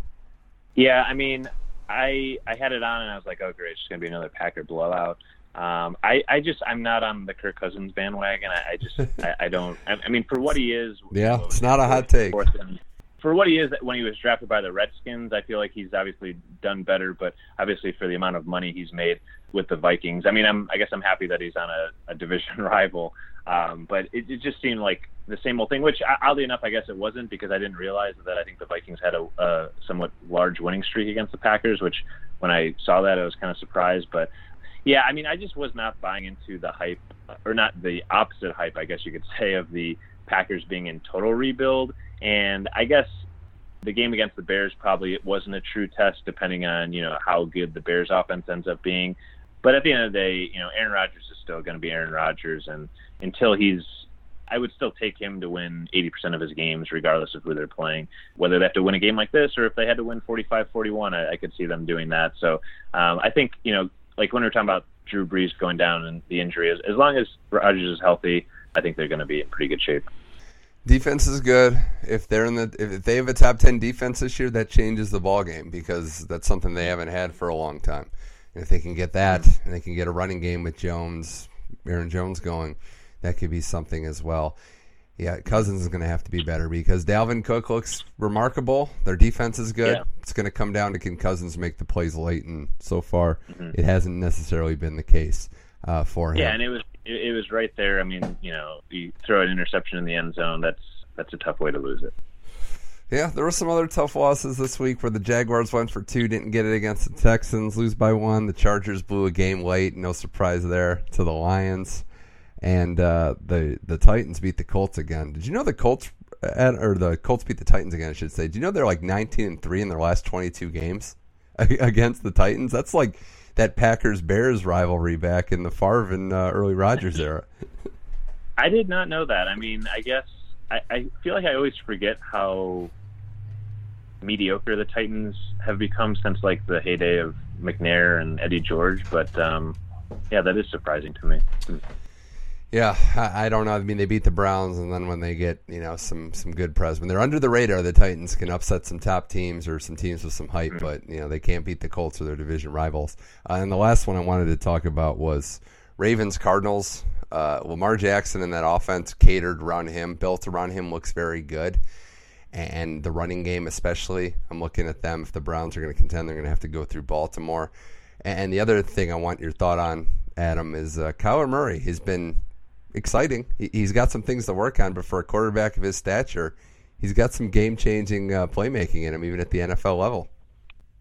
Yeah, I mean, I I had it on and I was like, oh great, it's gonna be another Packer blowout. Um, I, I just I'm not on the Kirk Cousins bandwagon. I, I just I, I don't. I, I, mean, for what he is, yeah, it's not a hot take. And, for what he is when he was drafted by the Redskins, I feel like he's obviously done better. But obviously, for the amount of money he's made with the Vikings, I mean, I'm I guess I'm happy that he's on a, a division rival. Um, but it, it just seemed like the same old thing. Which oddly enough, I guess it wasn't because I didn't realize that I think the Vikings had a, a somewhat large winning streak against the Packers. Which when I saw that, I was kind of surprised. But yeah, I mean, I just was not buying into the hype, or not the opposite hype, I guess you could say, of the Packers being in total rebuild and I guess the game against the Bears probably wasn't a true test, depending on you know how good the Bears offense ends up being. But at the end of the day, you know Aaron Rodgers is still going to be Aaron Rodgers, and until he's, I would still take him to win 80% of his games, regardless of who they're playing. Whether they have to win a game like this, or if they had to win 45-41, I, I could see them doing that. So um, I think you know, like when we are talking about Drew Brees going down and the injury, as, as long as Rodgers is healthy, I think they're going to be in pretty good shape. Defense is good. If they're in the if they have a top ten defense this year, that changes the ball game because that's something they haven't had for a long time. And if they can get that, and they can get a running game with Jones, Aaron Jones going, that could be something as well. Yeah, Cousins is going to have to be better because Dalvin Cook looks remarkable. Their defense is good. Yeah. It's going to come down to can Cousins make the plays late, and so far, mm-hmm. it hasn't necessarily been the case uh, for him. Yeah, and it was it, it was right there. I mean, you know, you throw an interception in the end zone. That's that's a tough way to lose it. Yeah, there were some other tough losses this week where the Jaguars went for two, didn't get it against the Texans, lose by one. The Chargers blew a game late, no surprise there to the Lions, and uh, the the Titans beat the Colts again. Did you know the Colts or the Colts beat the Titans again? I should say. Do you know they're like nineteen and three in their last twenty two games against the Titans? That's like that Packers Bears rivalry back in the Favre and uh, early Rodgers era. I did not know that. I mean, I guess I, I feel like I always forget how mediocre the Titans have become since like the heyday of McNair and Eddie George, but um, yeah, that is surprising to me. Yeah, I, I, don't know. I mean, they beat the Browns, and then when they get you know some some good press, when they're under the radar, the Titans can upset some top teams or some teams with some hype, mm-hmm. but you know they can't beat the Colts or their division rivals. Uh, and the last one I wanted to talk about was Ravens Cardinals. Uh, Lamar Jackson and that offense catered around him, built around him, looks very good. And the running game, especially, I'm looking at them. If the Browns are going to contend, they're going to have to go through Baltimore. And the other thing I want your thought on, Adam, is uh, Kyler Murray. He's been exciting. He's got some things to work on, but for a quarterback of his stature, he's got some game changing uh, playmaking in him, even at the NFL level.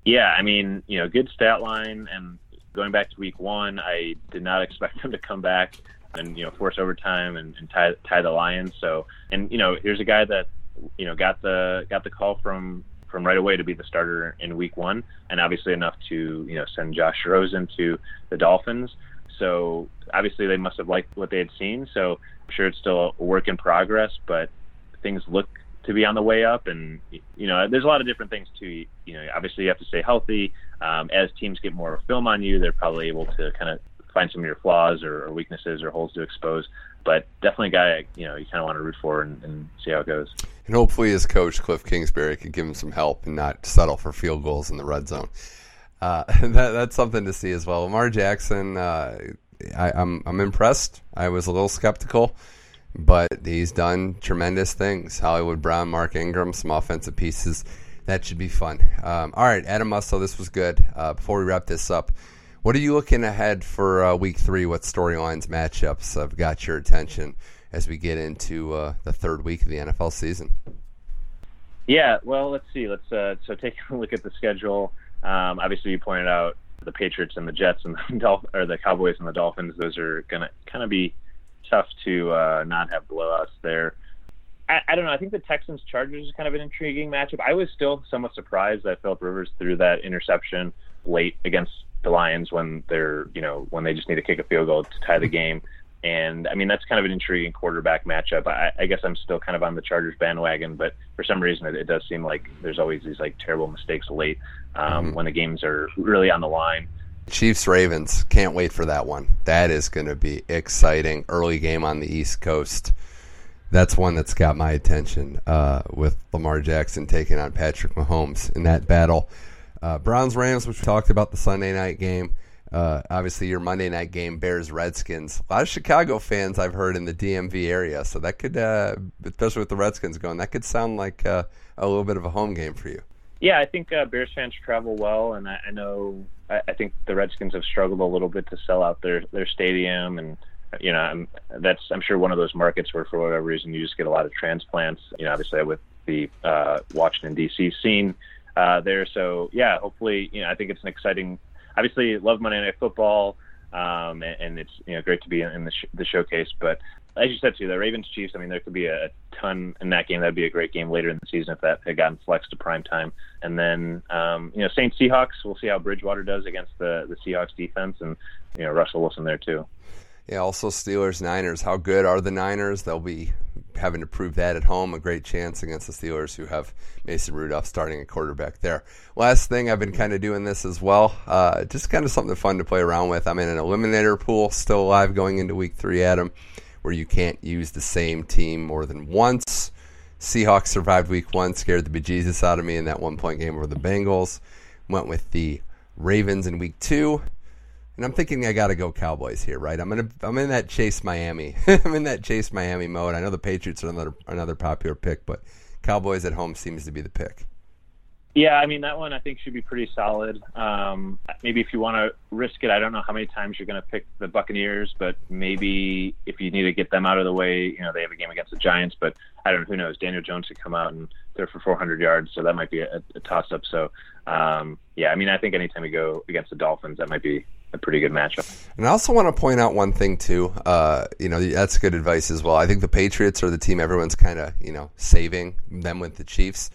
Yeah, I mean, you know, good stat line. And going back to week one, I did not expect him to come back and, you know, force overtime and, and tie, tie the Lions. So, and, you know, here's a guy that, you know, got the got the call from from right away to be the starter in week one, and obviously enough to you know send Josh Rosen to the Dolphins. So obviously they must have liked what they had seen. So I'm sure it's still a work in progress, but things look to be on the way up. And you know, there's a lot of different things too. You know, obviously you have to stay healthy. Um, as teams get more film on you, they're probably able to kind of find some of your flaws or, or, weaknesses or holes to expose. But definitely a guy you know you kind of want to root for and, and see how it goes. And hopefully his coach Cliff Kingsbury could give him some help and not settle for field goals in the red zone. Uh, that, that's something to see as well. Lamar Jackson, uh, I, I'm I'm impressed. I was a little skeptical, but he's done tremendous things. Hollywood Brown, Mark Ingram, some offensive pieces. That should be fun. Um, all right, Adam Musto, this was good. Uh, before we wrap this up, what are you looking ahead for uh, week three? What storylines, matchups have got your attention as we get into uh, the third week of the NFL season? Yeah, well, let's see. Let's so take a look at the schedule. Um, obviously, you pointed out the Patriots and the Jets and the Dolph- or the Cowboys and the Dolphins. Those are going to kind of be tough to uh, not have blowouts there. I, I, don't know. I think the Texans Chargers is kind of an intriguing matchup. I was still somewhat surprised that Philip Rivers threw that interception late against the Lions when they're you know when they just need to kick a field goal to tie the game. And I mean, that's kind of an intriguing quarterback matchup. I, I guess I'm still kind of on the Chargers bandwagon, but for some reason, it, it does seem like there's always these like terrible mistakes late um, mm-hmm. when the games are really on the line. Chiefs Ravens, can't wait for that one. That is going to be exciting. Early game on the East Coast. That's one that's got my attention uh, with Lamar Jackson taking on Patrick Mahomes in that battle. Uh, Browns Rams, which we talked about the Sunday night game. Uh, obviously, your Monday night game, Bears Redskins. A lot of Chicago fans I've heard in the DMV area, so that could, uh, especially with the Redskins going, that could sound like uh, a little bit of a home game for you. Yeah, I think uh, Bears fans travel well, and I, I know I, I think the Redskins have struggled a little bit to sell out their their stadium, and you know I'm, that's I'm sure one of those markets where for whatever reason you just get a lot of transplants. You know, obviously with the uh, Washington D.C. scene uh, there, so yeah, hopefully you know I think it's an exciting obviously love Monday Night Football, um, and, and, it's you know great to be in, the, sh- the showcase. But as you said too, the Ravens Chiefs. I mean, there could be a ton in that game. That'd be a great game later in the season if that had gotten flexed to prime time. And then um, you know Saints Seahawks. We'll see how Bridgewater does against the the Seahawks defense, and you know Russell Wilson there too. Yeah, also Steelers Niners. How good are the Niners? They'll be having to prove that at home. A great chance against the Steelers, who have Mason Rudolph starting a quarterback there. Last thing, I've been kind of doing this as well. Uh, just kind of something fun to play around with. I'm in an eliminator pool, still alive going into week three, Adam, where you can't use the same team more than once. Seahawks survived week one, scared the bejesus out of me in that one point game over the Bengals. Went with the Ravens in week two and I'm thinking I got to go Cowboys here, right? I'm gonna I'm in that chase Miami. I'm in that chase Miami mode. I know the Patriots are another another popular pick, but Cowboys at home seems to be the pick. Yeah, I mean that one I think should be pretty solid. Um, maybe if you want to risk it, I don't know how many times you're going to pick the Buccaneers, but maybe if you need to get them out of the way, you know they have a game against the Giants, but I don't know who knows. Daniel Jones could come out and throw for 400 yards, so that might be a, a toss up. So um, yeah, I mean I think anytime you go against the Dolphins, that might be a pretty good matchup. And I also want to point out one thing too. Uh, you know, that's good advice as well. I think the Patriots are the team everyone's kind of you know saving them with the Chiefs.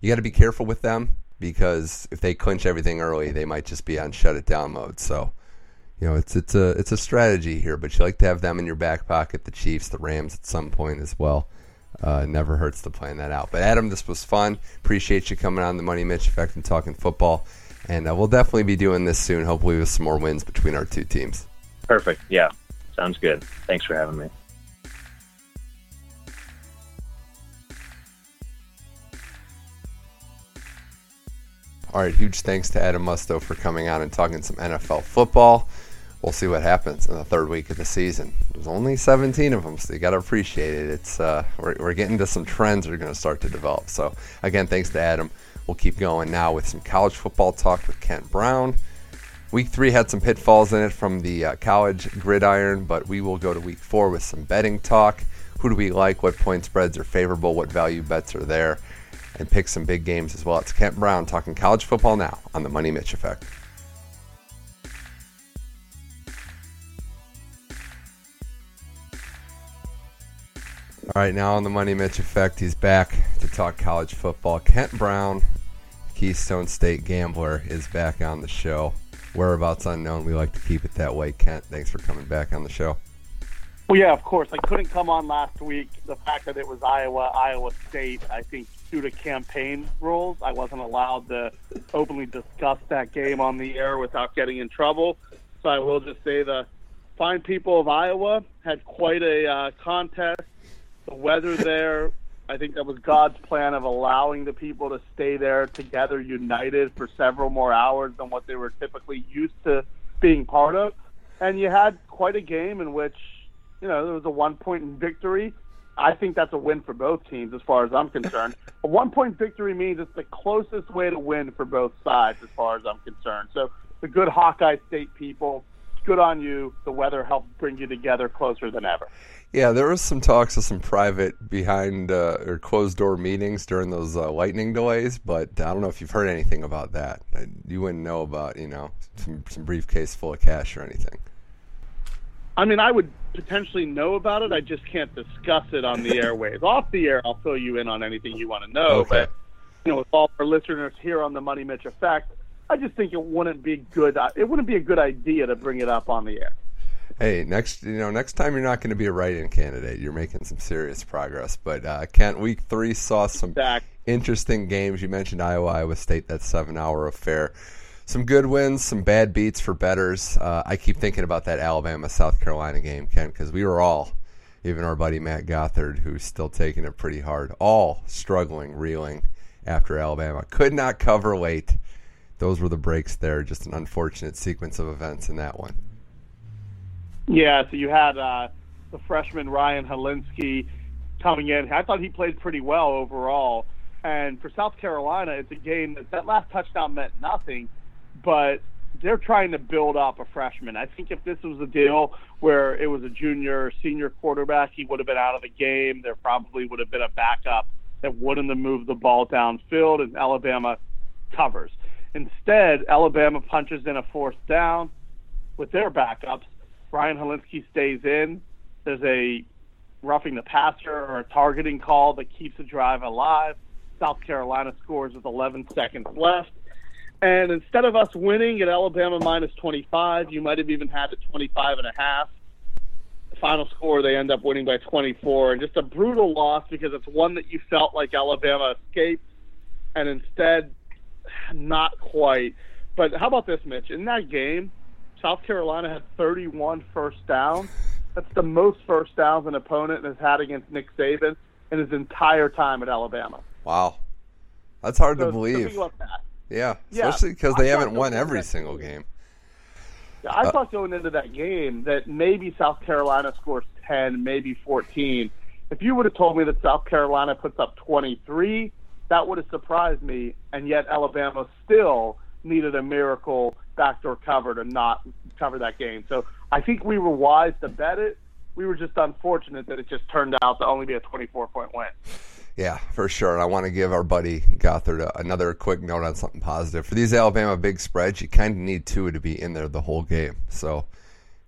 You got to be careful with them because if they clinch everything early, they might just be on shut it down mode. So. You know, it's it's a it's a strategy here, but you like to have them in your back pocket. The Chiefs, the Rams, at some point as well. Uh, never hurts to plan that out. But Adam, this was fun. Appreciate you coming on the Money Mitch Effect and talking football And uh, we'll definitely be doing this soon, hopefully with some more wins between our two teams. Perfect. Yeah. Sounds good. Thanks for having me. All right, huge thanks to Adam Musto for coming on and talking some NFL football. We'll see what happens in the third week of the season. There's only 17 of them, so you got to appreciate it. It's uh, we're, we're getting to some trends that are going to start to develop. So again, thanks to Adam. We'll keep going now with some college football talk with Kent Brown. Week three had some pitfalls in it from the uh, college gridiron, but we will go to week four with some betting talk. Who do we like? What point spreads are favorable? What value bets are there? And pick some big games as well. It's Kent Brown talking college football now on the Money Mitch Effect. All right, now on the Money Mitch Effect, he's back to talk college football. Kent Brown, Keystone State Gambler, is back on the show. Whereabouts unknown. We like to keep it that way. Kent, thanks for coming back on the show. Well, yeah, of course. I couldn't come on last week. The fact that it was Iowa, Iowa State, I think due to campaign rules, I wasn't allowed to openly discuss that game on the air without getting in trouble. So I will just say the fine people of Iowa had quite a uh, contest. The weather there, I think that was God's plan of allowing the people to stay there together, united for several more hours than what they were typically used to being part of. And you had quite a game in which, you know, there was a one point victory I think that's a win for both teams as far as I'm concerned. a one point victory means it's the closest way to win for both sides as far as I'm concerned. So the good Hawkeye State people, good on you. The weather helped bring you together closer than ever. Yeah, there was some talks of some private behind uh, or closed door meetings during those uh, lightning delays, but I don't know if you've heard anything about that. You wouldn't know about you know some, some briefcase full of cash or anything. I mean, I would potentially know about it. I just can't discuss it on the airwaves. Off the air, I'll fill you in on anything you want to know. Okay. But you know, with all our listeners here on the Money Mitch Effect, I just think it wouldn't be good. It wouldn't be a good idea to bring it up on the air. Hey, next you know next time you're not going to be a write-in candidate. You're making some serious progress. But uh, Kent, week three saw some Back. interesting games. You mentioned Iowa, Iowa State, that seven-hour affair some good wins, some bad beats for betters. Uh, I keep thinking about that Alabama South Carolina game, Ken, because we were all, even our buddy Matt Gothard, who's still taking it pretty hard, all struggling, reeling after Alabama. Could not cover late. Those were the breaks there. Just an unfortunate sequence of events in that one. Yeah, so you had uh, the freshman Ryan Hilinski coming in. I thought he played pretty well overall. And for South Carolina, it's a game that that last touchdown meant nothing but they're trying to build up a freshman. I think if this was a deal where it was a junior or senior quarterback, he would have been out of the game. There probably would have been a backup that wouldn't have moved the ball downfield, and Alabama covers. Instead, Alabama punches in a fourth down with their backups. Ryan Hilinski stays in. There's a roughing the passer or a targeting call that keeps the drive alive. South Carolina scores with 11 seconds left and instead of us winning at Alabama minus 25, you might have even had it 25 and a half. The final score, they end up winning by 24. And just a brutal loss because it's one that you felt like Alabama escaped. And instead, not quite. But how about this, Mitch? In that game, South Carolina had 31 first downs. That's the most first downs an opponent has had against Nick Saban in his entire time at Alabama. Wow. That's hard so to believe. Yeah, Yeah, especially because they thought haven't won every single game. Yeah, I Uh, thought going into that game that maybe South Carolina scores 10, maybe 14. If you would have told me that South Carolina puts up 23, that would have surprised me. And yet Alabama still needed a miracle backdoor cover to not cover that game. So I think we were wise to bet it. We were just unfortunate that it just turned out to only be a 24 point win. Yeah, for sure. And I want to give our buddy Gothard another quick note on something positive. For these Alabama big spreads, you kind of need two to be in there the whole game. So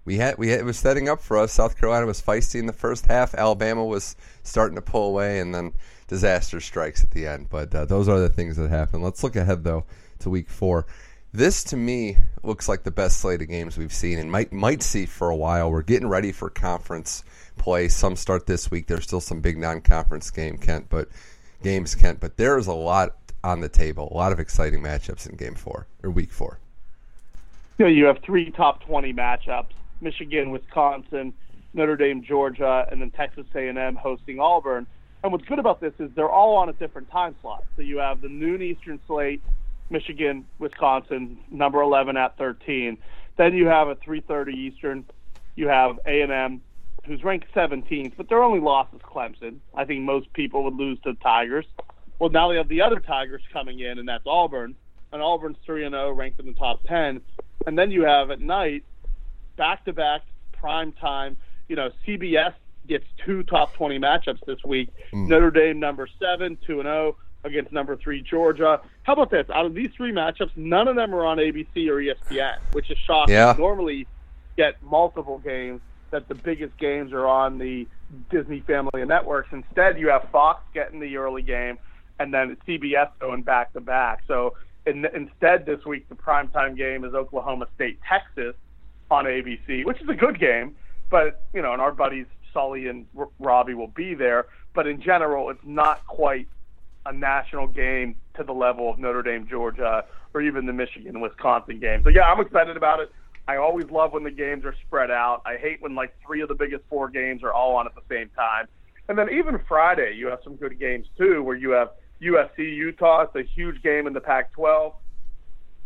we had we had, it was setting up for us. South Carolina was feisty in the first half. Alabama was starting to pull away, and then disaster strikes at the end. But uh, those are the things that happen. Let's look ahead though to Week Four. This to me looks like the best slate of games we've seen and might might see for a while. We're getting ready for conference play. Some start this week. There's still some big non-conference game, Kent, but games, Kent. But there is a lot on the table. A lot of exciting matchups in Game Four or Week Four. You know, you have three top twenty matchups: Michigan, Wisconsin, Notre Dame, Georgia, and then Texas A&M hosting Auburn. And what's good about this is they're all on a different time slot. So you have the noon Eastern slate, Michigan, Wisconsin, number 11 at 13. Then you have a 3:30 Eastern. You have A&M, who's ranked 17th, but their only loss is Clemson. I think most people would lose to the Tigers. Well, now they have the other Tigers coming in, and that's Auburn. And Auburn's 3 and 0, ranked in the top 10. And then you have at night, back-to-back prime time. You know, CBS gets two top 20 matchups this week. Mm. Notre Dame number seven, two and zero against number three Georgia. How about this? Out of these three matchups, none of them are on ABC or ESPN, which is shocking. Yeah. normally get multiple games that the biggest games are on the Disney family networks. Instead, you have Fox getting the early game, and then CBS going back to back. So in, instead, this week the primetime game is Oklahoma State Texas on ABC, which is a good game. But you know, and our buddies Sully and R- Robbie will be there. But in general, it's not quite a national game to the level of Notre Dame, Georgia, or even the Michigan, Wisconsin game. So yeah, I'm excited about it. I always love when the games are spread out. I hate when like three of the biggest four games are all on at the same time. And then even Friday, you have some good games too, where you have USC Utah. It's a huge game in the Pac-12.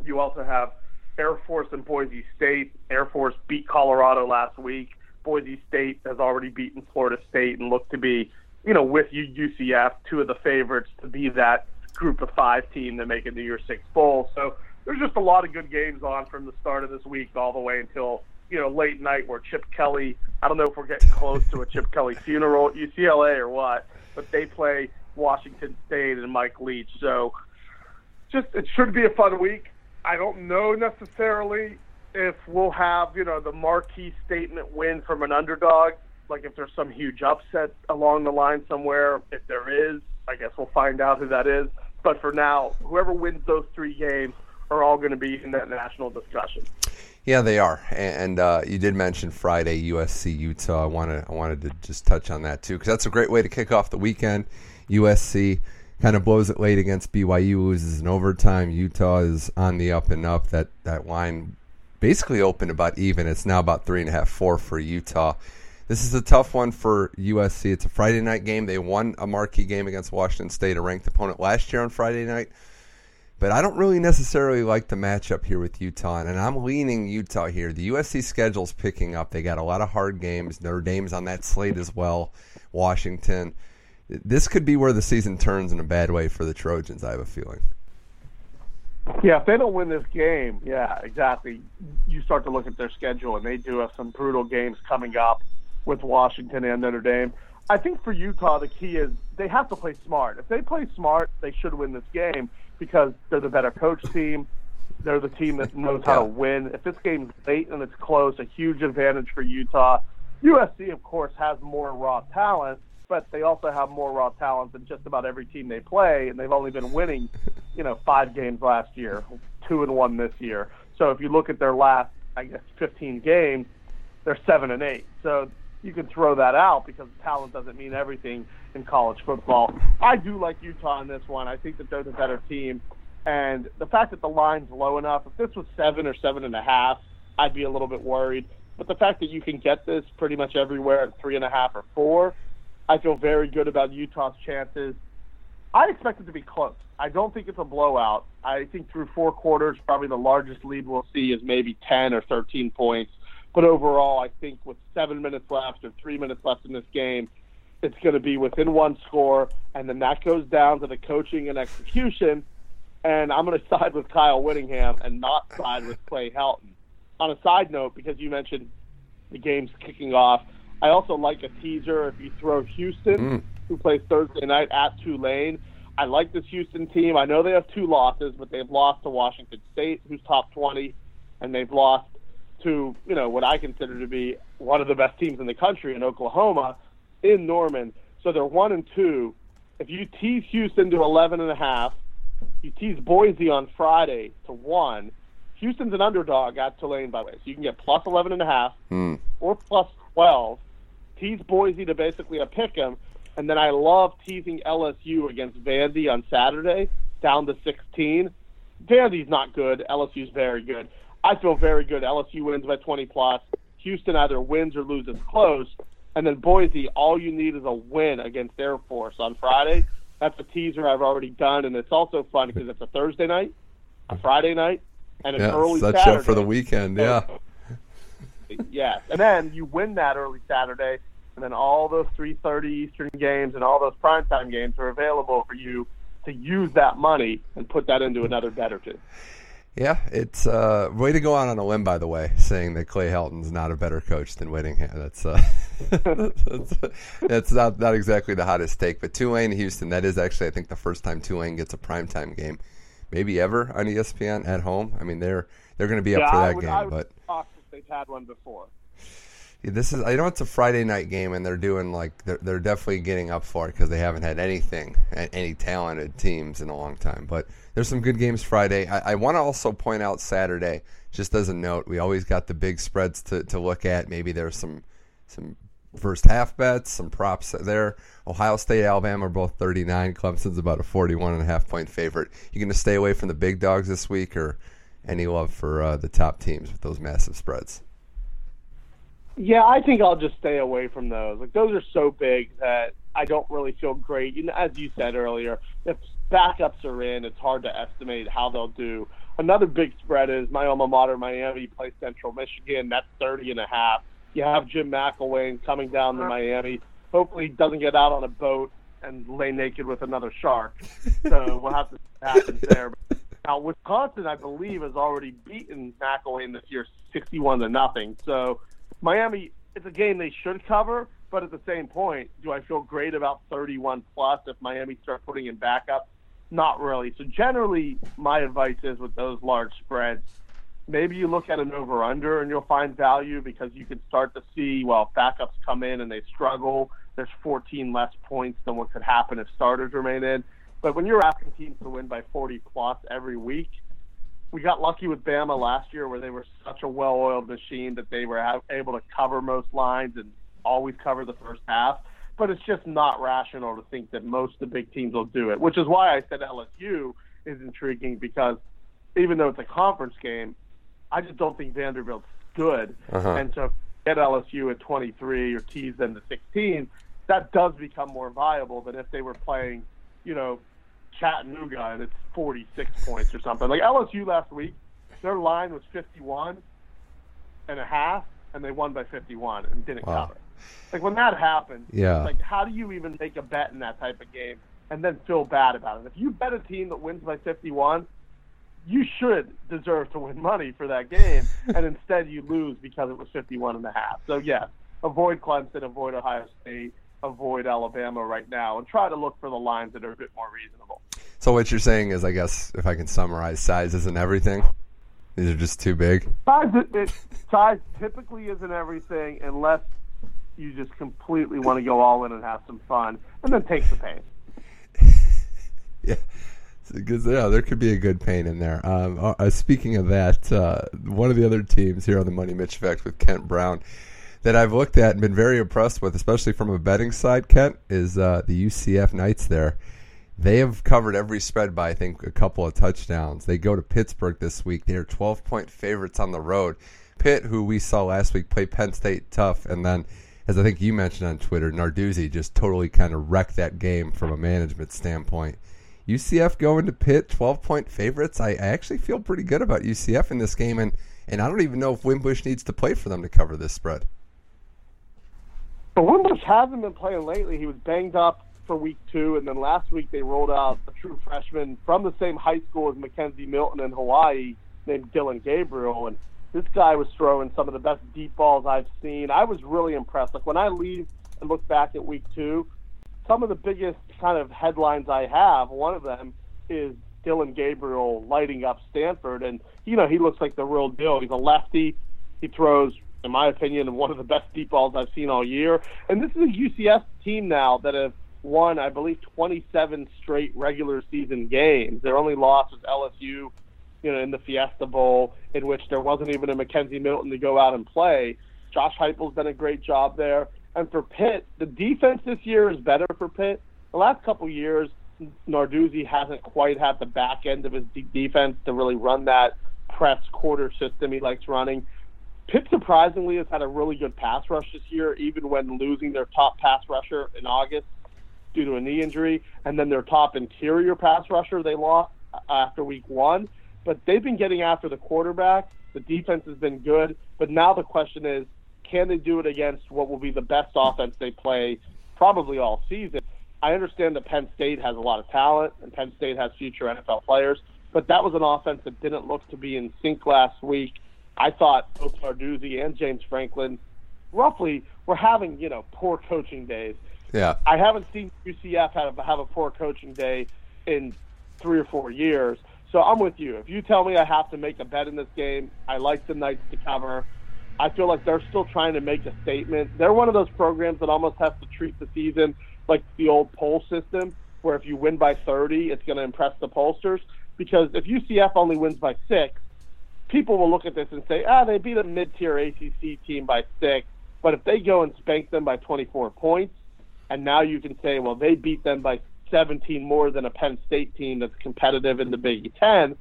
You also have Air Force and Boise State. Air Force beat Colorado last week. Boise State has already beaten Florida State and look to be, you know, with UCF, two of the favorites to be that group of five team to make it New Year's Six bowl. So there's just a lot of good games on from the start of this week all the way until you know late night where Chip Kelly. I don't know if we're getting close to a Chip Kelly funeral at UCLA or what, but they play Washington State and Mike Leach. So just it should be a fun week. I don't know necessarily if we'll have, you know, the marquee statement win from an underdog, like if there's some huge upset along the line somewhere, if there is, I guess we'll find out who that is. But for now, whoever wins those three games are all going to be in that national discussion. Yeah, they are. And uh, you did mention Friday USC Utah. I wanted I wanted to just touch on that too because that's a great way to kick off the weekend. USC kind of blows it late against BYU, loses in overtime. Utah is on the up and up. That that line basically opened about even. It's now about three and a half, four for Utah. This is a tough one for USC. It's a Friday night game. They won a marquee game against Washington State, a ranked opponent last year on Friday night. But I don't really necessarily like the matchup here with Utah, and I'm leaning Utah here. The USC schedule's picking up. They got a lot of hard games. Notre Dame's on that slate as well. Washington. This could be where the season turns in a bad way for the Trojans, I have a feeling. Yeah, if they don't win this game, yeah, exactly. You start to look at their schedule, and they do have some brutal games coming up with Washington and Notre Dame. I think for Utah, the key is they have to play smart. If they play smart, they should win this game because they're the better coach team. They're the team that knows how to win. If this game's late and it's close, a huge advantage for Utah. USC, of course, has more raw talent, but they also have more raw talent than just about every team they play, and they've only been winning, you know, five games last year, two and one this year. So if you look at their last, I guess, 15 games, they're seven and eight. So you can throw that out because talent doesn't mean everything in college football. I do like Utah in this one. I think that they're the better team, and the fact that the line's low enough. If this was seven or seven and a half, I'd be a little bit worried. But the fact that you can get this pretty much everywhere at three and a half or four, I feel very good about Utah's chances. I expect it to be close. I don't think it's a blowout. I think through four quarters, probably the largest lead we'll see is maybe 10 or 13 points. But overall, I think with seven minutes left or three minutes left in this game, it's going to be within one score, and then that goes down to the coaching and execution. And I'm going to side with Kyle Whittingham and not side with Clay Helton. On a side note, because you mentioned the game's kicking off, I also like a teaser if you throw Houston, mm. who plays Thursday night at Tulane. I like this Houston team. I know they have two losses, but they've lost to Washington State, who's top 20, and they've lost to, you know, what I consider to be one of the best teams in the country in Oklahoma in Norman. So they're one and two. If you tease Houston to 11 and a half, you tease Boise on Friday to one. Houston's an underdog at Tulane, by the way. So you can get plus 11 and a half mm. or plus 12 tease Boise to basically a pick 'em, and then I love teasing LSU against Vandy on Saturday down to 16. Vandy's not good. LSU's very good. I feel very good. LSU wins by 20 plus. Houston either wins or loses close. And then Boise, all you need is a win against Air Force on Friday. That's a teaser I've already done, and it's also fun because it's a Thursday night, a Friday night, and an Yeah, early such Saturday. up for the weekend. Yeah. Yes, and then you win that early Saturday, and then all those 3:30 Eastern games and all those primetime games are available for you to use that money and put that into another bet or two. Yeah, it's uh, way to go out on a limb, by the way, saying that Clay Helton's not a better coach than Whittingham. That's uh, that's, that's not not exactly the hottest take. But Tulane Houston, that is actually I think the first time Tulane gets a primetime game, maybe ever on ESPN at home. I mean they're they're going to be up yeah, for I that would, game, I would but talk if they've had one before. Yeah, This is I know it's a Friday night game and they're doing like they're they're definitely getting up for it because they haven't had anything any talented teams in a long time. But there's some good games Friday. I, I want to also point out Saturday just as a note. We always got the big spreads to, to look at. Maybe there's some some first half bets, some props there. Ohio State, Alabama are both 39. Clemson's about a 41 and a half point favorite. You going to stay away from the big dogs this week or any love for uh, the top teams with those massive spreads? Yeah, I think I'll just stay away from those. Like those are so big that I don't really feel great. You know, as you said earlier, if backups are in, it's hard to estimate how they'll do. Another big spread is my alma mater, Miami, plays Central Michigan. That's thirty and a half. You have Jim McElwain coming down to Miami. Hopefully, he doesn't get out on a boat and lay naked with another shark. So we'll have to see what happens there. Now, Wisconsin, I believe, has already beaten McElwain this year, sixty-one to nothing. So Miami, it's a game they should cover, but at the same point, do I feel great about 31 plus if Miami starts putting in backup? Not really. So generally, my advice is with those large spreads, maybe you look at an over under and you'll find value because you can start to see well backups come in and they struggle. There's 14 less points than what could happen if starters remain in. But when you're asking teams to win by 40 plus every week, we got lucky with Bama last year where they were such a well-oiled machine that they were able to cover most lines and always cover the first half. But it's just not rational to think that most of the big teams will do it, which is why I said LSU is intriguing because even though it's a conference game, I just don't think Vanderbilt's good. Uh-huh. And so get LSU at 23 or tease them to 16, that does become more viable than if they were playing, you know, Chattanooga and it's 46 points or something. Like LSU last week, their line was 51 and a half, and they won by 51 and didn't Wow. cover. Like when that happens, Yeah. like how do you even make a bet in that type of game and then feel bad about it? If you bet a team that wins by 51, you should deserve to win money for that game, and instead you lose because it was 51 and a half. So yes, avoid Clemson, avoid Ohio State, avoid Alabama right now, and try to look for the lines that are a bit more reasonable. So what you're saying is, I guess, if I can summarize, size isn't everything. These are just too big. Size, it, it, size typically isn't everything unless you just completely want to go all in and have some fun, and then take the pain. Yeah, because yeah, there could be a good pain in there. Um, uh, uh, speaking of that, uh, one of the other teams here on the Money Mitch Effect with Kent Brown that I've looked at and been very impressed with, especially from a betting side, Kent, is uh, the UCF Knights. There, they have covered every spread by I think a couple of touchdowns. They go to Pittsburgh this week. They are 12 point favorites on the road. Pitt, who we saw last week, play Penn State tough, and then. As I think you mentioned on Twitter, Narduzzi just totally kind of wrecked that game from a management standpoint. UCF going to Pitt, 12 point favorites. I, I actually feel pretty good about UCF in this game, and, and I don't even know if Wimbush needs to play for them to cover this spread. But Wimbush hasn't been playing lately. He was banged up for week two, and then last week they rolled out a true freshman from the same high school as McKenzie Milton in Hawaii named Dillon Gabriel. And this guy was throwing some of the best deep balls I've seen. I was really impressed. Like when I leave and look back at week two, some of the biggest kind of headlines I have, one of them is Dillon Gabriel lighting up Stanford. And, you know, he looks like the real deal. He's a lefty. He throws, in my opinion, one of the best deep balls I've seen all year. And this is a UCF team now that have won, I believe, 27 straight regular season games. Their only loss was LSU, you know, in the Fiesta Bowl, in which there wasn't even a McKenzie Milton to go out and play. Josh Heupel's done a great job there. And for Pitt, the defense this year is better for Pitt. The last couple years, Narduzzi hasn't quite had the back end of his de- defense to really run that press quarter system he likes running. Pitt surprisingly has had a really good pass rush this year, even when losing their top pass rusher in August due to a knee injury, and then their top interior pass rusher they lost after week one. But they've been getting after the quarterback. The defense has been good, but now the question is, can they do it against what will be the best offense they play probably all season? I understand that Penn State has a lot of talent and Penn State has future NFL players, but that was an offense that didn't look to be in sync last week. I thought both Narduzzi and James Franklin roughly were having, you know, poor coaching days. Yeah. I haven't seen UCF have, have a poor coaching day in three or four years. So I'm with you. If you tell me I have to make a bet in this game, I like the Knights to cover. I feel like they're still trying to make a statement. They're one of those programs that almost has to treat the season like the old poll system, where if you win by 30, it's going to impress the pollsters. Because if UCF only wins by six, people will look at this and say, ah, they beat a mid-tier ACC team by six. But if they go and spank them by 24 points, and now you can say, well, they beat them by 17 more than a Penn State team that's competitive in the Big Ten.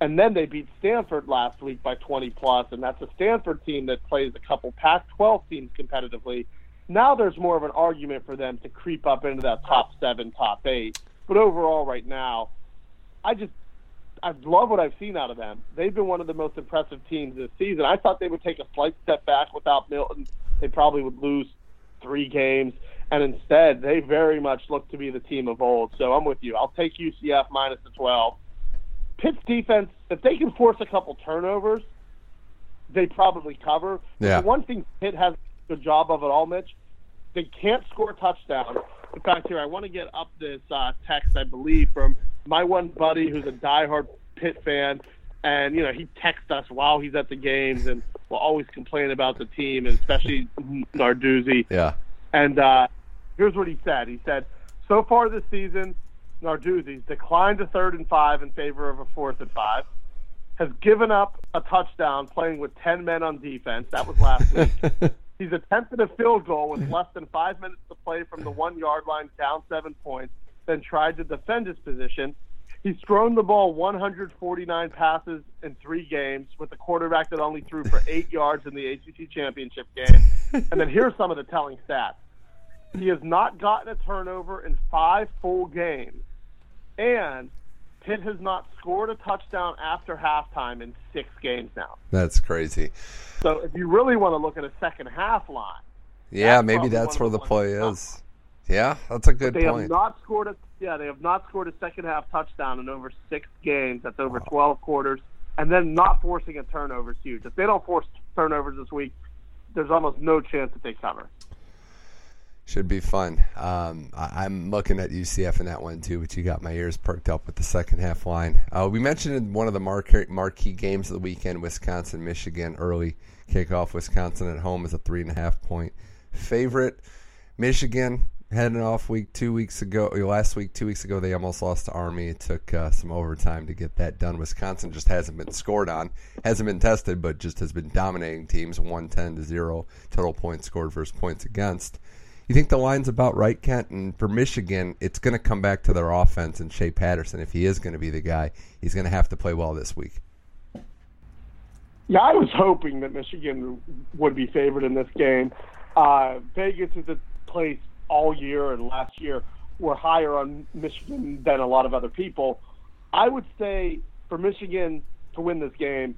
And then they beat Stanford last week by 20 plus, and that's a Stanford team that plays a couple Pac-12 teams competitively. Now there's more of an argument for them to creep up into that top seven, top eight. But overall, right now, I just I love what I've seen out of them. They've been one of the most impressive teams this season. I thought they would take a slight step back without Milton. They probably would lose three games and instead they very much look to be the team of old. So I'm with you. I'll take UCF minus the 12. Pitt's defense, if they can force a couple turnovers, they probably cover. Yeah. The one thing Pitt has a good job of it all, Mitch, they can't score touchdowns. In fact, here I want to get up this uh, text, I believe, from my one buddy who's a diehard Pitt fan, and you know he texts us while he's at the games and will always complain about the team, and especially Narduzzi. Yeah. And uh, here's what he said. He said, so far this season, Narduzzi's declined a third and five in favor of a fourth and five, has given up a touchdown playing with 10 men on defense. That was last week. He's attempted a field goal with less than five minutes to play from the one yard line, down seven points, then tried to defend his position. He's thrown the ball 149 passes in three games with a quarterback that only threw for eight yards in the ACC championship game. And then here's some of the telling stats. He has not gotten a turnover in five full games. And Pitt has not scored a touchdown after halftime in six games now. That's crazy. So if you really want to look at a second half line, Yeah, That's maybe that's where the play is. Yeah, that's a good they have not scored a yeah they have not scored a second half touchdown in over six games. That's over 12 quarters, and then not forcing a turnover is huge. If they don't force turnovers this week, there's almost no chance that they cover. Should be fun. Um, I, I'm looking at UCF in that one too, but you got my ears perked up with the second half line. Uh, we mentioned in one of the marquee, marquee games of the weekend, Wisconsin, Michigan, early kickoff. Wisconsin at home is a three and a half point favorite. Michigan heading off week two weeks ago, last week, two weeks ago, they almost lost to Army. It took uh, some overtime to get that done. Wisconsin just hasn't been scored on, hasn't been tested, but just has been dominating teams, one ten to zero total points scored versus points against. You think the line's about right, Kent? And for Michigan, it's going to come back to their offense and Shea Patterson. If he is going to be the guy, he's going to have to play well this week. Yeah, I was hoping that Michigan would be favored in this game. Uh, Vegas is a place all year, and last year were higher on Michigan than a lot of other people. I would say for Michigan to win this game,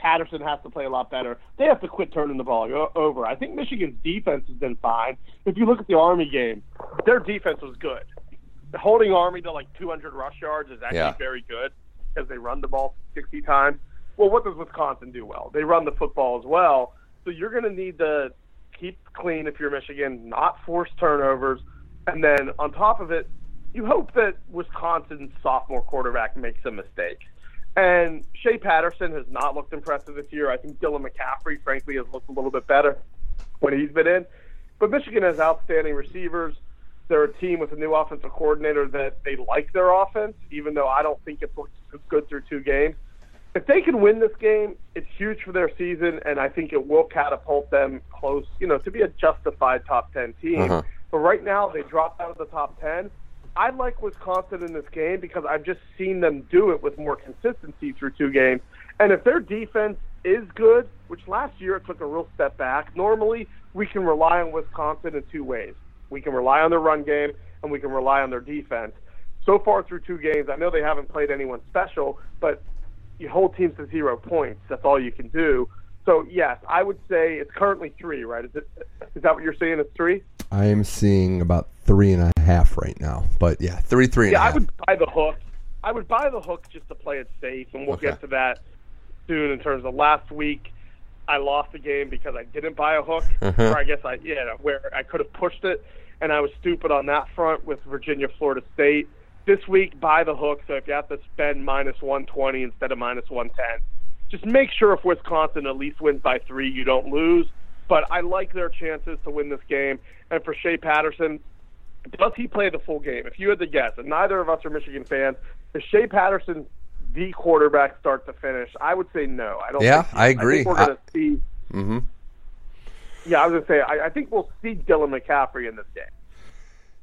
Patterson has to play a lot better. They have to quit turning the ball over. I think Michigan's defense has been fine. If you look at the Army game, their defense was good. Holding Army to like 200 rush yards is actually Yeah. very good because they run the ball 60 times. Well, what does Wisconsin do well? They run the football as well. So you're going to need to keep clean if you're Michigan, not force turnovers, and then on top of it, you hope that Wisconsin's sophomore quarterback makes a mistake. And Shea Patterson has not looked impressive this year. I think Dylan McCaffrey, frankly, has looked a little bit better when he's been in. But Michigan has outstanding receivers. They're a team with a new offensive coordinator that they like their offense, even though I don't think it's looked good through two games. If they can win this game, it's huge for their season, and I think it will catapult them close, you know, to be a justified top 10 team. Uh-huh. But right now, they dropped out of the top 10. I like Wisconsin in this game because I've just seen them do it with more consistency through two games. And if their defense is good, which last year it took a real step back, normally we can rely on Wisconsin in two ways. We can rely on their run game and we can rely on their defense. So far through two games, I know they haven't played anyone special, but you hold teams to zero points. That's all you can do. So yes, I would say it's currently three, right? Is it? Is that what you're saying? It's three. I am seeing about three and a half right now, but yeah, three, three. And yeah, a half. I would buy the hook. I would buy the hook just to play it safe, and we'll Okay. get to that soon. In terms of last week, I lost the game because I didn't buy a hook, Uh-huh. or I guess I yeah, where I could have pushed it, and I was stupid on that front with Virginia, Florida State. This week, buy the hook. So if you have to spend minus 120 instead of minus 110, just make sure if Wisconsin at least wins by three, you don't lose. But I like their chances to win this game. And for Shea Patterson, does he play the full game? If you had to guess, and neither of us are Michigan fans, is Shea Patterson the quarterback start to finish? I would say no. I don't. Yeah, think I agree. think we're going to see. hmm Yeah, I was going to say. I, I think we'll see Dylan McCaffrey in this game.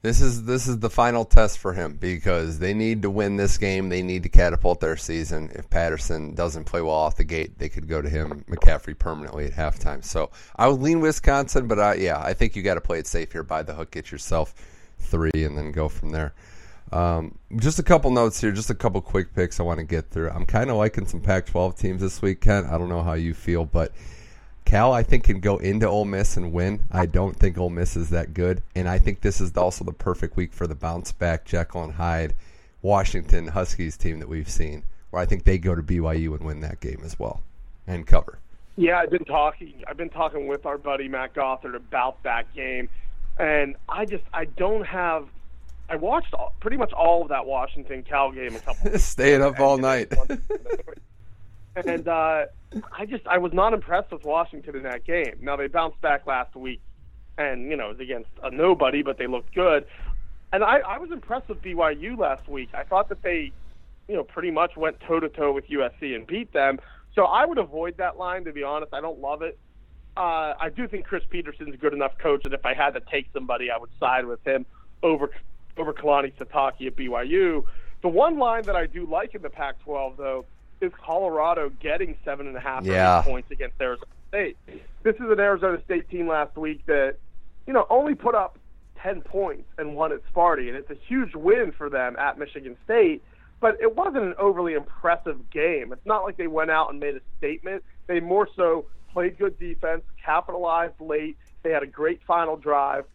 This is this is the final test for him because they need to win this game. They need to catapult their season. If Patterson doesn't play well off the gate, they could go to him McCaffrey permanently at halftime. So I would lean Wisconsin, but I, yeah, I think you got to play it safe here. Buy the hook, get yourself three, and then go from there. Um, just a couple notes here, just a couple quick picks I want to get through. I'm kind of liking some Pac-12 teams this week, Ken. I don't know how you feel, but Cal, I think, can go into Ole Miss and win. I don't think Ole Miss is that good, and I think this is also the perfect week for the bounce back Jekyll and Hyde Washington Huskies team that we've seen, where I think they go to BYU and win that game as well and cover. Yeah, I've been talking. I've been talking with our buddy Matt Gothard about that game, and I just I don't have. I watched all, pretty much all of that Washington Cal game a couple. Staying up all night. and uh, I just I was not impressed with Washington in that game. Now they bounced back last week, and you know it was against a nobody, but they looked good. And I, I was impressed with BYU last week. I thought that they, you know, pretty much went toe to toe with USC and beat them. So I would avoid that line to be honest. I don't love it. Uh, I do think Chris Petersen's a good enough coach that if I had to take somebody, I would side with him over over Kalani Sitake at BYU. The one line that I do like in the Pac-12 though is Colorado getting seven and a half Yeah. points against Arizona State. This is an Arizona State team last week that, you know, only put up ten points and won at Sparty, and it's a huge win for them at Michigan State. But it wasn't an overly impressive game. It's not like they went out and made a statement. They more so played good defense, capitalized late. They had a great final drive.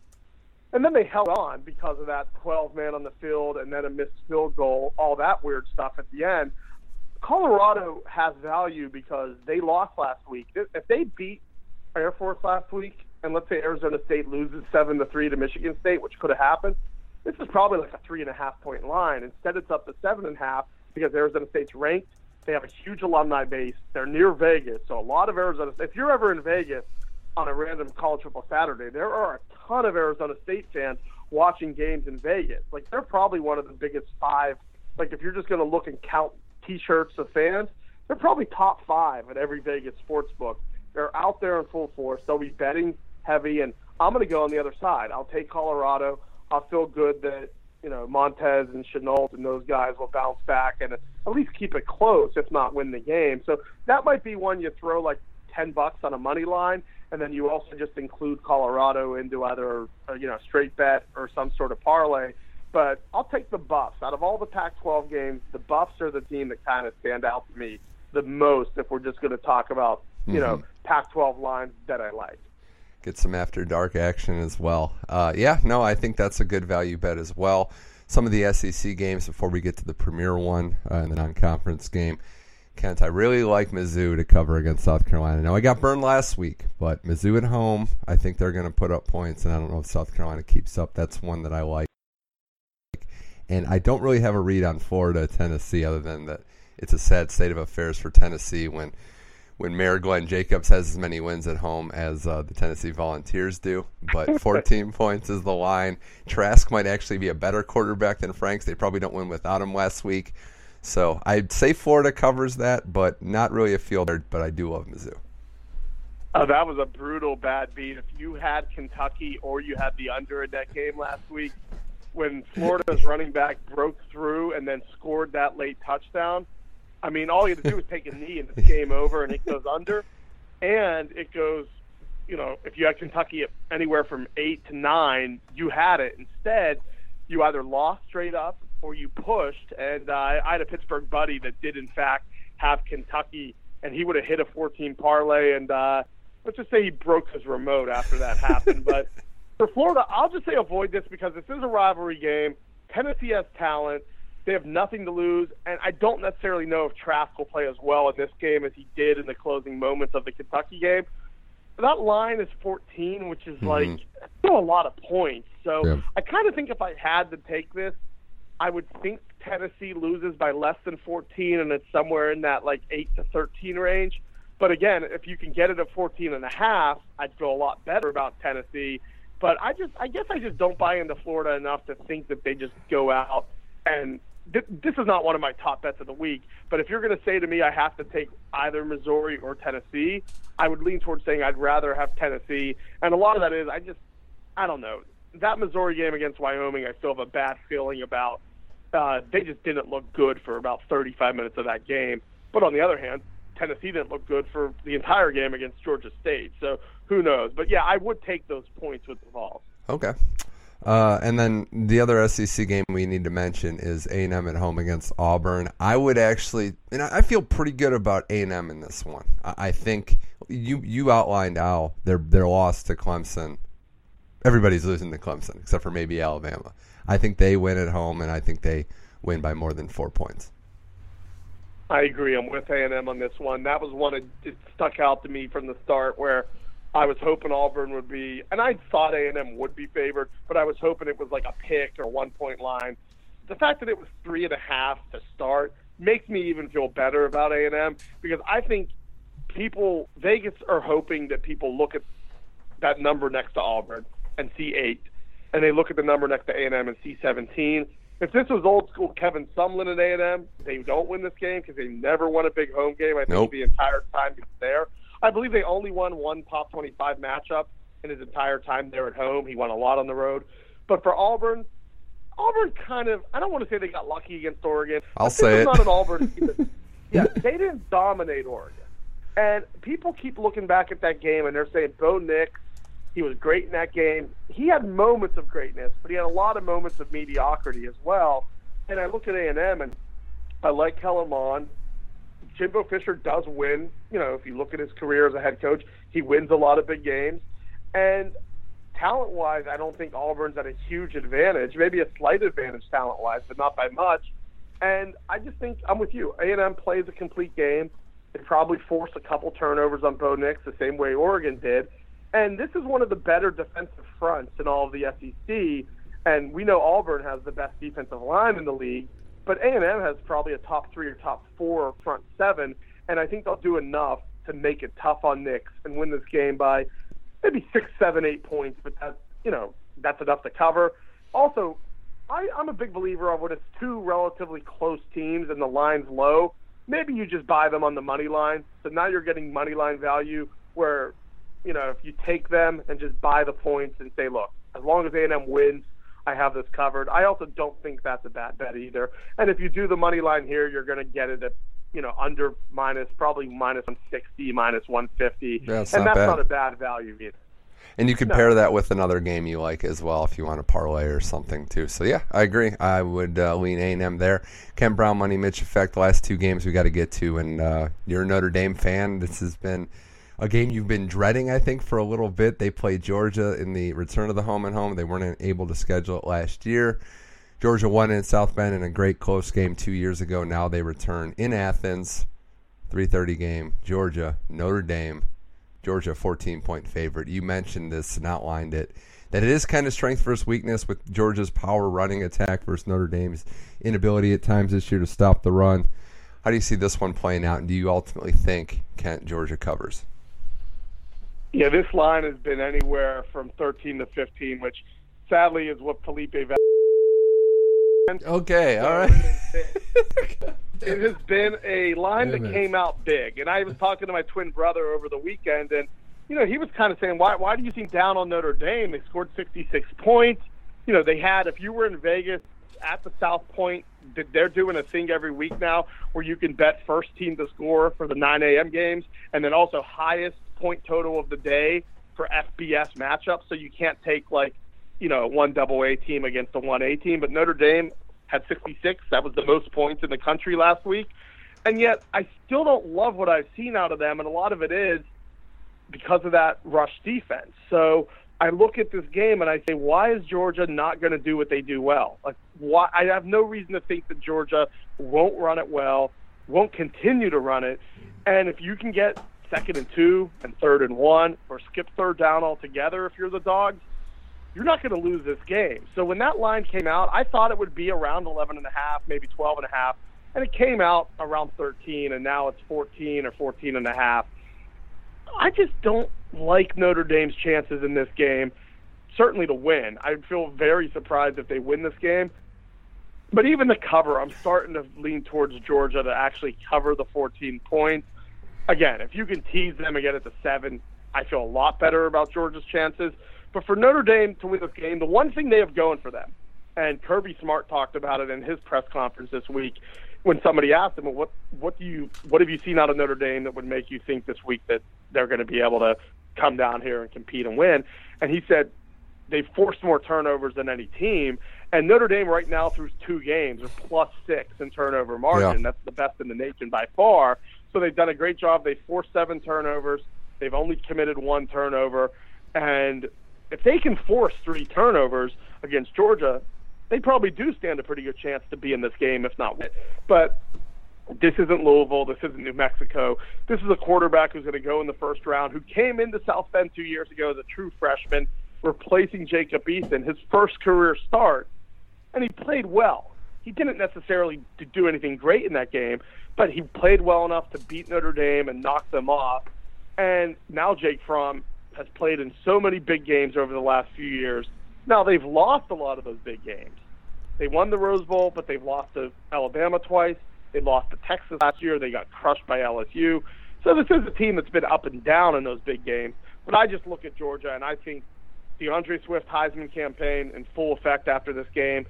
And then they held on because of that 12 man on the field and then a missed field goal, all that weird stuff at the end. Colorado has value because they lost last week. If they beat Air Force last week, and let's say Arizona State loses seven to three to Michigan State, which could have happened, this is probably like a three and a half point line. Instead, it's up to seven and a half because Arizona State's ranked. They have a huge alumni base. They're near Vegas, so a lot of Arizona. If you're ever in Vegas on a random college football Saturday, there are a ton of Arizona State fans watching games in Vegas. Like they're probably one of the biggest five. Like if you're just going to look and count T-shirts of fans, they're probably top five at every Vegas sports book. They're out there in full force. They'll be betting heavy, and I'm going to go on the other side. I'll take Colorado. I'll feel good that you know Montez and Shenault and those guys will bounce back and at least keep it close, if not win the game. So that might be one you throw like ten bucks on a money line, and then you also just include Colorado into either uh, you know straight bet or some sort of parlay. But I'll take the Buffs out of all the Pac-12 games. The Buffs are the team that kind of stand out to me the most. If we're just going to talk about you know Pac-12 lines that I like. Get some after dark action as well. Uh, yeah, no, I think that's a good value bet as well. Some of the SEC games before we get to the premier one uh, and the non-conference game. Kent, I really like Mizzou to cover against South Carolina. Now I got burned last week, but Mizzou at home, I think they're going to put up points, and I don't know if South Carolina keeps up. That's one that I like. And I don't really have a read on Florida, Tennessee, other than that it's a sad state of affairs for Tennessee when when Mayor Glenn Jacobs has as many wins at home as uh, the Tennessee Volunteers do. But 14 points is the line. Trask might actually be a better quarterback than Franks. They probably don't win without him last week. So I'd say Florida covers that, but not really a field. But I do love Mizzou. Oh, that was a brutal bad beat. If you had Kentucky or you had the under in that game last week, when Florida's running back broke through and then scored that late touchdown. I mean, all you had to do was take a knee and it's game over, and it goes under, and it goes. You know, if you had Kentucky at anywhere from eight to nine, you had it. Instead, you either lost straight up or you pushed. And uh, I had a Pittsburgh buddy that did, in fact, have Kentucky, and he would have hit a 14 parlay. And uh, let's just say he broke his remote after that happened. but for Florida, I'll just say avoid this because this is a rivalry game. Tennessee has talent. They have nothing to lose, and I don't necessarily know if Trask will play as well in this game as he did in the closing moments of the Kentucky game. That line is 14, which is like mm-hmm. still a lot of points. So Yeah. I kind of think if I had to take this, I would think Tennessee loses by less than 14, and it's somewhere in that like 8 to 13 range. But again, if you can get it at 14 and a half, I'd feel a lot better about Tennessee. But I just, I guess I just don't buy into Florida enough to think that they just go out and th- this is not one of my top bets of the week. But if you're going to say to me I have to take either Missouri or Tennessee, I would lean towards saying I'd rather have Tennessee. And a lot of that is I just, I don't know that Missouri game against Wyoming. I still have a bad feeling about. Uh, they just didn't look good for about 35 minutes of that game. But on the other hand, Tennessee didn't look good for the entire game against Georgia State. So who knows? But yeah, I would take those points with the Vols. Okay. Uh, and then the other SEC game we need to mention is A and M at home against Auburn. I would actually, and I feel pretty good about A and M in this one. I, I think you you outlined Al their their loss to Clemson. Everybody's losing to Clemson except for maybe Alabama. I think they win at home, and I think they win by more than four points. I agree. I'm with A&M on this one. That was one that stuck out to me from the start where I was hoping Auburn would be, and I thought A&M would be favored, but I was hoping it was like a pick or one point line. The fact that it was three and a half to start makes me even feel better about A&M because I think people Vegas are hoping that people look at that number next to Auburn and see eight, and they look at the number next to A&M and see 17. If this was old school Kevin Sumlin at A&M, they don't win this game because they never won a big home game. I think Nope. the entire time he was there. I believe they only won one top 25 matchup in his entire time there at home. He won a lot on the road. But for Auburn, Auburn kind of, I don't want to say they got lucky against Oregon. I'll say it. not an Auburn yeah, they didn't dominate Oregon. And people keep looking back at that game and they're saying Bo Nix, he was great in that game. He had moments of greatness, but he had a lot of moments of mediocrity as well. And I look at A and M and I like Kellen Mond. Jimbo Fisher does win. You know, if you look at his career as a head coach, he wins a lot of big games. And talent wise, I don't think Auburn's at a huge advantage. Maybe a slight advantage talent wise, but not by much. And I just think I'm with you. A and M plays a complete game. They probably force a couple turnovers on Bo Nix the same way Oregon did. And this is one of the better defensive fronts in all of the SEC. And we know Auburn has the best defensive line in the league, but A&M has probably a top three or top four front seven. And I think they'll do enough to make it tough on Nix and win this game by maybe six, seven, eight points. But that's you know that's enough to cover. Also, I, I'm a big believer of when it's two relatively close teams and the line's low. Maybe you just buy them on the money line. So now you're getting money line value where, you know, if you take them and just buy the points and say, look, as long as A&M wins, I have this covered. I also don't think that's a bad bet either. And if you do the money line here, you're going to get it at, you know, under minus, probably minus 160, minus 150. Yeah, it's and that's bad. not a bad value either. And you could pair that with another game you like as well if you want to parlay or something too. So yeah, I agree. I would uh, lean A and M there. Ken Brown, Money Mitch effect. The last two games we got to get to, and uh, you're a Notre Dame fan. This has been a game you've been dreading, I think, for a little bit. They played Georgia in the return of the home and home. They weren't able to schedule it last year. Georgia won in South Bend in a great close game two years ago. Now they return in Athens. 3:30 game. Georgia, Notre Dame. Georgia 14 point favorite. You mentioned this and outlined it. That it is kind of strength versus weakness with Georgia's power running attack versus Notre Dame's inability at times this year to stop the run. How do you see this one playing out? And do you ultimately think Kent Georgia covers? Yeah, this line has been anywhere from 13 to 15, which sadly is what Felipe. Okay, all right. it has been a line that came out big, and I was talking to my twin brother over the weekend, and you know he was kind of saying, "Why? Why do you think down on Notre Dame? They scored 66 points. you know, they had, if you were in Vegas at the South Point, they're doing a thing every week now where you can bet first team to score for the 9 a.m. games and then also highest point total of the day for FBS matchups. So you can't take like, you know, one double A team against a one A team. But Notre Dame had 66. That was the most points in the country last week. And yet I still don't love what I've seen out of them. And a lot of it is because of that rush defense. So I look at this game and I say, why is Georgia not going to do what they do well? Like, why? I have no reason to think that Georgia won't run it well, won't continue to run it, and if you can get second and two and third and one, or skip third down altogether, if you're the dogs, you're not going to lose this game. So when that line came out, I thought it would be around 11 and a half, maybe 12 and a half, and it came out around 13, and now it's 14 or 14 and a half. I just don't like Notre Dame's chances in this game, certainly to win. I'd feel very surprised if they win this game. But even the cover, I'm starting to lean towards Georgia to actually cover the 14 points. Again, if you can tease them and get it to seven, I feel a lot better about Georgia's chances. But for Notre Dame to win this game, the one thing they have going for them, and Kirby Smart talked about it in his press conference this week, when somebody asked him, well, "What what do you what have you seen out of Notre Dame that would make you think this week that they're going to be able to come down here and compete and win?" And he said they've forced more turnovers than any team, and Notre Dame right now through two games are plus six in turnover margin. Yeah. That's the best in the nation by far. So they've done a great job. They forced seven turnovers. They've only committed one turnover, and if they can force three turnovers against Georgia, they probably do stand a pretty good chance to be in this game, if not win. But this isn't Louisville. This isn't New Mexico. This is a quarterback who's going to go in the first round, who came into South Bend two years ago as a true freshman, replacing Jacob Eason, his first career start, and he played well. He didn't necessarily do anything great in that game, but he played well enough to beat Notre Dame and knock them off. And now Jake Fromm has played in so many big games over the last few years. Now they've lost a lot of those big games, they won the Rose Bowl, but they've lost to Alabama twice. They lost to Texas last year. They got crushed by LSU. So this is a team that's been up and down in those big games. But I just look at Georgia and I think D'Andre Swift Heisman campaign in full effect after this game.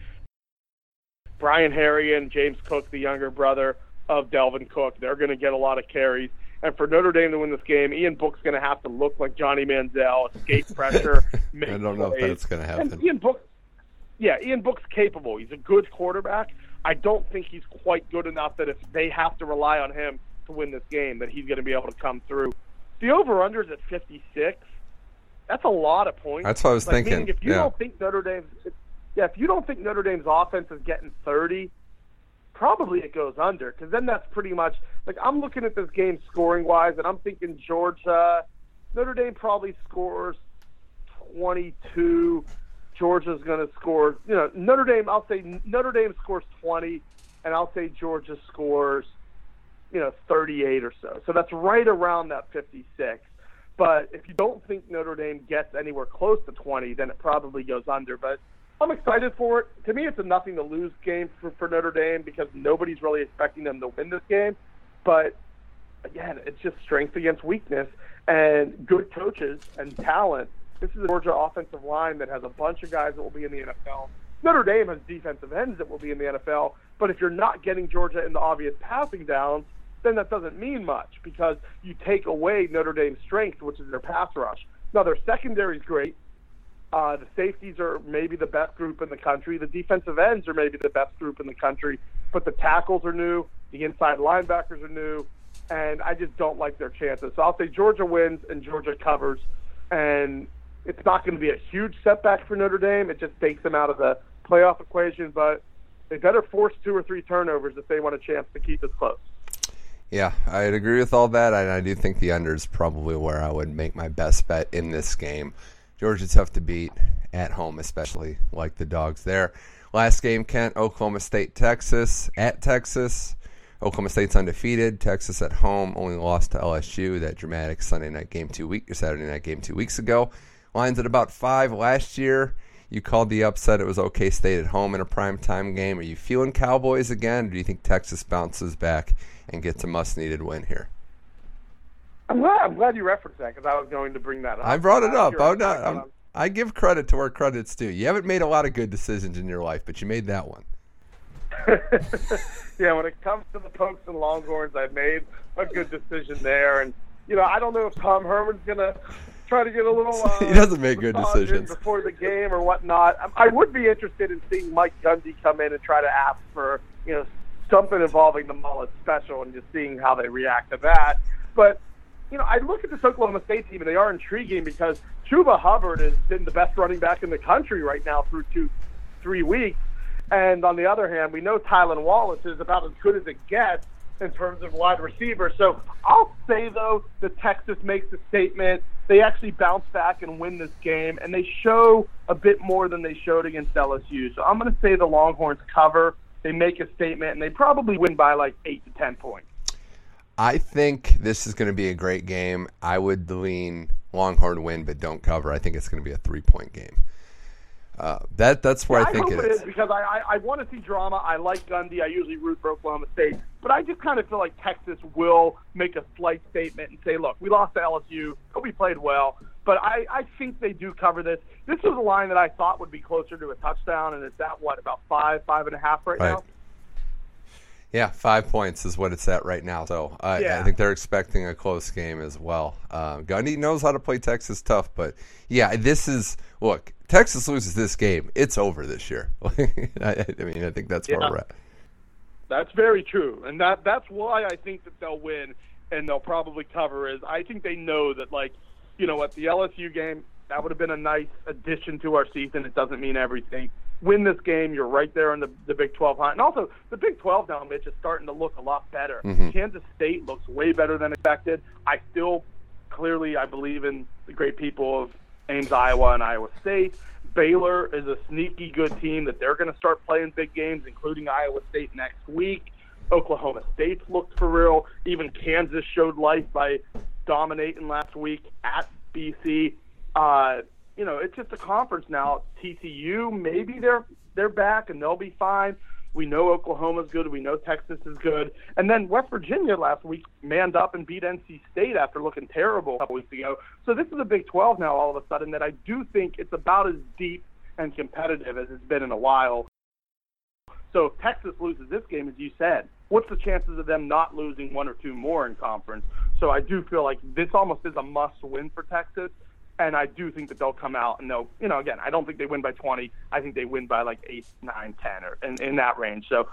Brian Herrien, James Cook, the younger brother of Dalvin Cook, they're going to get a lot of carries. And for Notre Dame to win this game, Ian Book's going to have to look like Johnny Manziel, escape pressure. I don't know plays. if that's going to happen. And Ian Book, yeah, Ian Book's capable. He's a good quarterback. I don't think he's quite good enough that if they have to rely on him to win this game, that he's going to be able to come through. The over/under is at 56. That's a lot of points. That's what I was like, thinking. If you yeah. don't think Notre Dame's, yeah, if you don't think Notre Dame's offense is getting 30, probably it goes under because then that's pretty much like I'm looking at this game scoring wise, and I'm thinking Georgia, Notre Dame probably scores 22. Georgia's going to score. You know, Notre Dame. I'll say Notre Dame scores 20, and I'll say Georgia scores, you know, 38 or so. So that's right around that 56. But if you don't think Notre Dame gets anywhere close to 20, then it probably goes under. But I'm excited for it. To me, it's a nothing to lose game for, for Notre Dame because nobody's really expecting them to win this game. But again, it's just strength against weakness and good coaches and talent this is a Georgia offensive line that has a bunch of guys that will be in the NFL. Notre Dame has defensive ends that will be in the NFL, but if you're not getting Georgia in the obvious passing downs, then that doesn't mean much because you take away Notre Dame's strength, which is their pass rush. Now their secondary is great. Uh, the safeties are maybe the best group in the country. The defensive ends are maybe the best group in the country, but the tackles are new. The inside linebackers are new, and I just don't like their chances. So I'll say Georgia wins and Georgia covers, and it's not going to be a huge setback for Notre Dame. It just takes them out of the playoff equation, but they better force two or three turnovers if they want a chance to keep this close. Yeah, I'd agree with all that, and I do think the under is probably where I would make my best bet in this game. Georgia's tough to beat at home, especially like the dogs there. Last game, Kent, Oklahoma State, Texas at Texas. Oklahoma State's undefeated. Texas at home only lost to LSU. That dramatic Sunday night game two week or Saturday night game two weeks ago. Lines at about five last year. You called the upset. It was OK State at home in a prime time game. Are you feeling Cowboys again, or do you think Texas bounces back and gets a must needed win here? I'm glad. I'm glad you referenced that because I was going to bring that up. I brought it up. I'm not. I'm, I give credit to where credit's due. You haven't made a lot of good decisions in your life, but you made that one. yeah, when it comes to the Pokes and Longhorns, I made a good decision there. And, you know, I don't know if Tom Herman's going to try to get a little. Uh, he doesn't make good decisions before the game or whatnot. I would be interested in seeing Mike Gundy come in and try to ask for, you know, something involving the mullet special and just seeing how they react to that. But you know, I look at this Oklahoma State team and they are intriguing because Chuba Hubbard has been the best running back in the country right now through two, three weeks. And on the other hand, we know Tylan Wallace is about as good as it gets in terms of wide receiver. So I'll say though that Texas makes a statement. They actually bounce back and win this game, and they show a bit more than they showed against LSU. So I'm going to say the Longhorns cover. They make a statement, and they probably win by like eight to ten points. I think this is going to be a great game. I would lean Longhorn win, but don't cover. I think it's going to be a three point game. Uh, that that's where yeah, I think I it is. is because I, I, I want to see drama. I like Gundy. I usually root for Oklahoma State, but I just kind of feel like Texas will make a slight statement and say, "Look, we lost to LSU, but we played well." But I, I think they do cover this. This was a line that I thought would be closer to a touchdown, and it's at what about five, five and a half right, right. now. Yeah, five points is what it's at right now. So uh, yeah. I think they're expecting a close game as well. Uh, Gundy knows how to play Texas tough, but yeah, this is look. Texas loses this game, it's over this year. I, I, mean, I think that's yeah. where we're at. That's very true, and that that's why I think that they'll win and they'll probably cover. Is I think they know that like you know at the LSU game that would have been a nice addition to our season. It doesn't mean everything win this game, you're right there in the, the Big 12 hunt. And also, the Big 12 now, Mitch, is starting to look a lot better. Mm-hmm. Kansas State looks way better than expected. I still, clearly, I believe in the great people of Ames, Iowa, and Iowa State. Baylor is a sneaky good team that they're going to start playing big games, including Iowa State next week. Oklahoma State's looked for real. Even Kansas showed life by dominating last week at BC. Uh, you know, it's just a conference now. TCU, maybe they're they're back and they'll be fine. We know Oklahoma's good. We know Texas is good. And then West Virginia last week manned up and beat NC State after looking terrible a couple weeks ago. So this is a Big 12 now all of a sudden that I do think it's about as deep and competitive as it's been in a while. So if Texas loses this game, as you said, what's the chances of them not losing one or two more in conference? So I do feel like this almost is a must win for Texas and I do think that they'll come out and they'll, you know, again, I don't think they win by 20. I think they win by like 8, 9, 10, or in, in that range. So,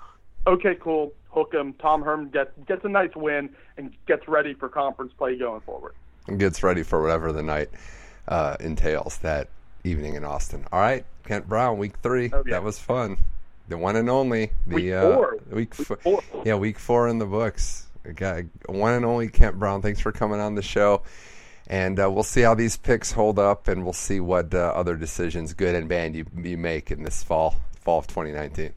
okay, cool. Hook them. Tom Herman gets gets a nice win and gets ready for conference play going forward. And gets ready for whatever the night uh, entails that evening in Austin. All right, Kent Brown, week three. Oh, yeah. That was fun. The one and only. The week four. Uh, week, week four. Yeah, week four in the books. Got one and only Kent Brown. Thanks for coming on the show and uh, we'll see how these picks hold up, and we'll see what uh, other decisions, good and bad, you, you make in this fall fall of 2019.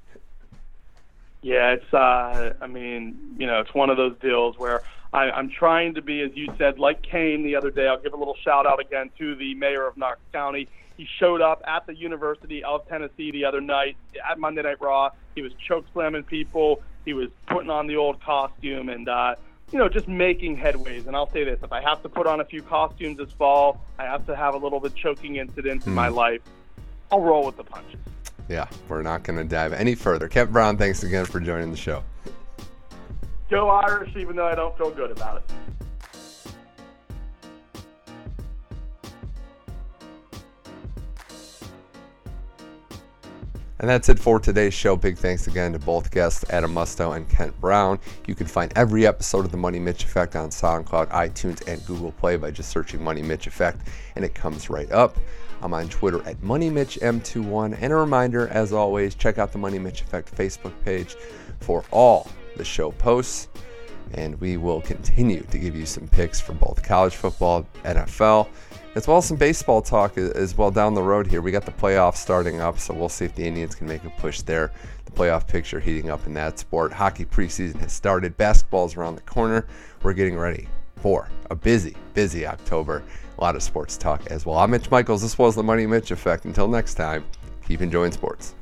Yeah, it's. Uh, I mean, you know, it's one of those deals where I, I'm trying to be, as you said, like Kane the other day. I'll give a little shout out again to the mayor of Knox County. He showed up at the University of Tennessee the other night at Monday Night Raw. He was choke slamming people. He was putting on the old costume, and uh, you know, just making headways. And I'll say this: if I have to put on a few costumes this fall, I have to have a little bit choking incidents mm. in my hmm. life. I'll roll with the punches. Yeah, we're not going to dive any further. Kent Brown, thanks again for joining the show. Go Irish, even though I don't feel good about it. And that's it for today's show. Big thanks again to both guests, Adam Musto and Kent Brown. You can find every episode of The Money Mitch Effect on SoundCloud, iTunes, and Google Play by just searching Money Mitch Effect, and it comes right up. I'm on Twitter at MoneyMitchM21. And a reminder, as always, check out the Money Mitch Effect Facebook page for all the show posts. And we will continue to give you some picks for both college football, NFL, as well as some baseball talk as well down the road here. We got the playoffs starting up, so we'll see if the Indians can make a push there. The playoff picture heating up in that sport. Hockey preseason has started. Basketball's around the corner. We're getting ready for a busy, busy October. A lot of sports talk as well. I'm Mitch Michaels. This was the Money Mitch Effect. Until next time, keep enjoying sports.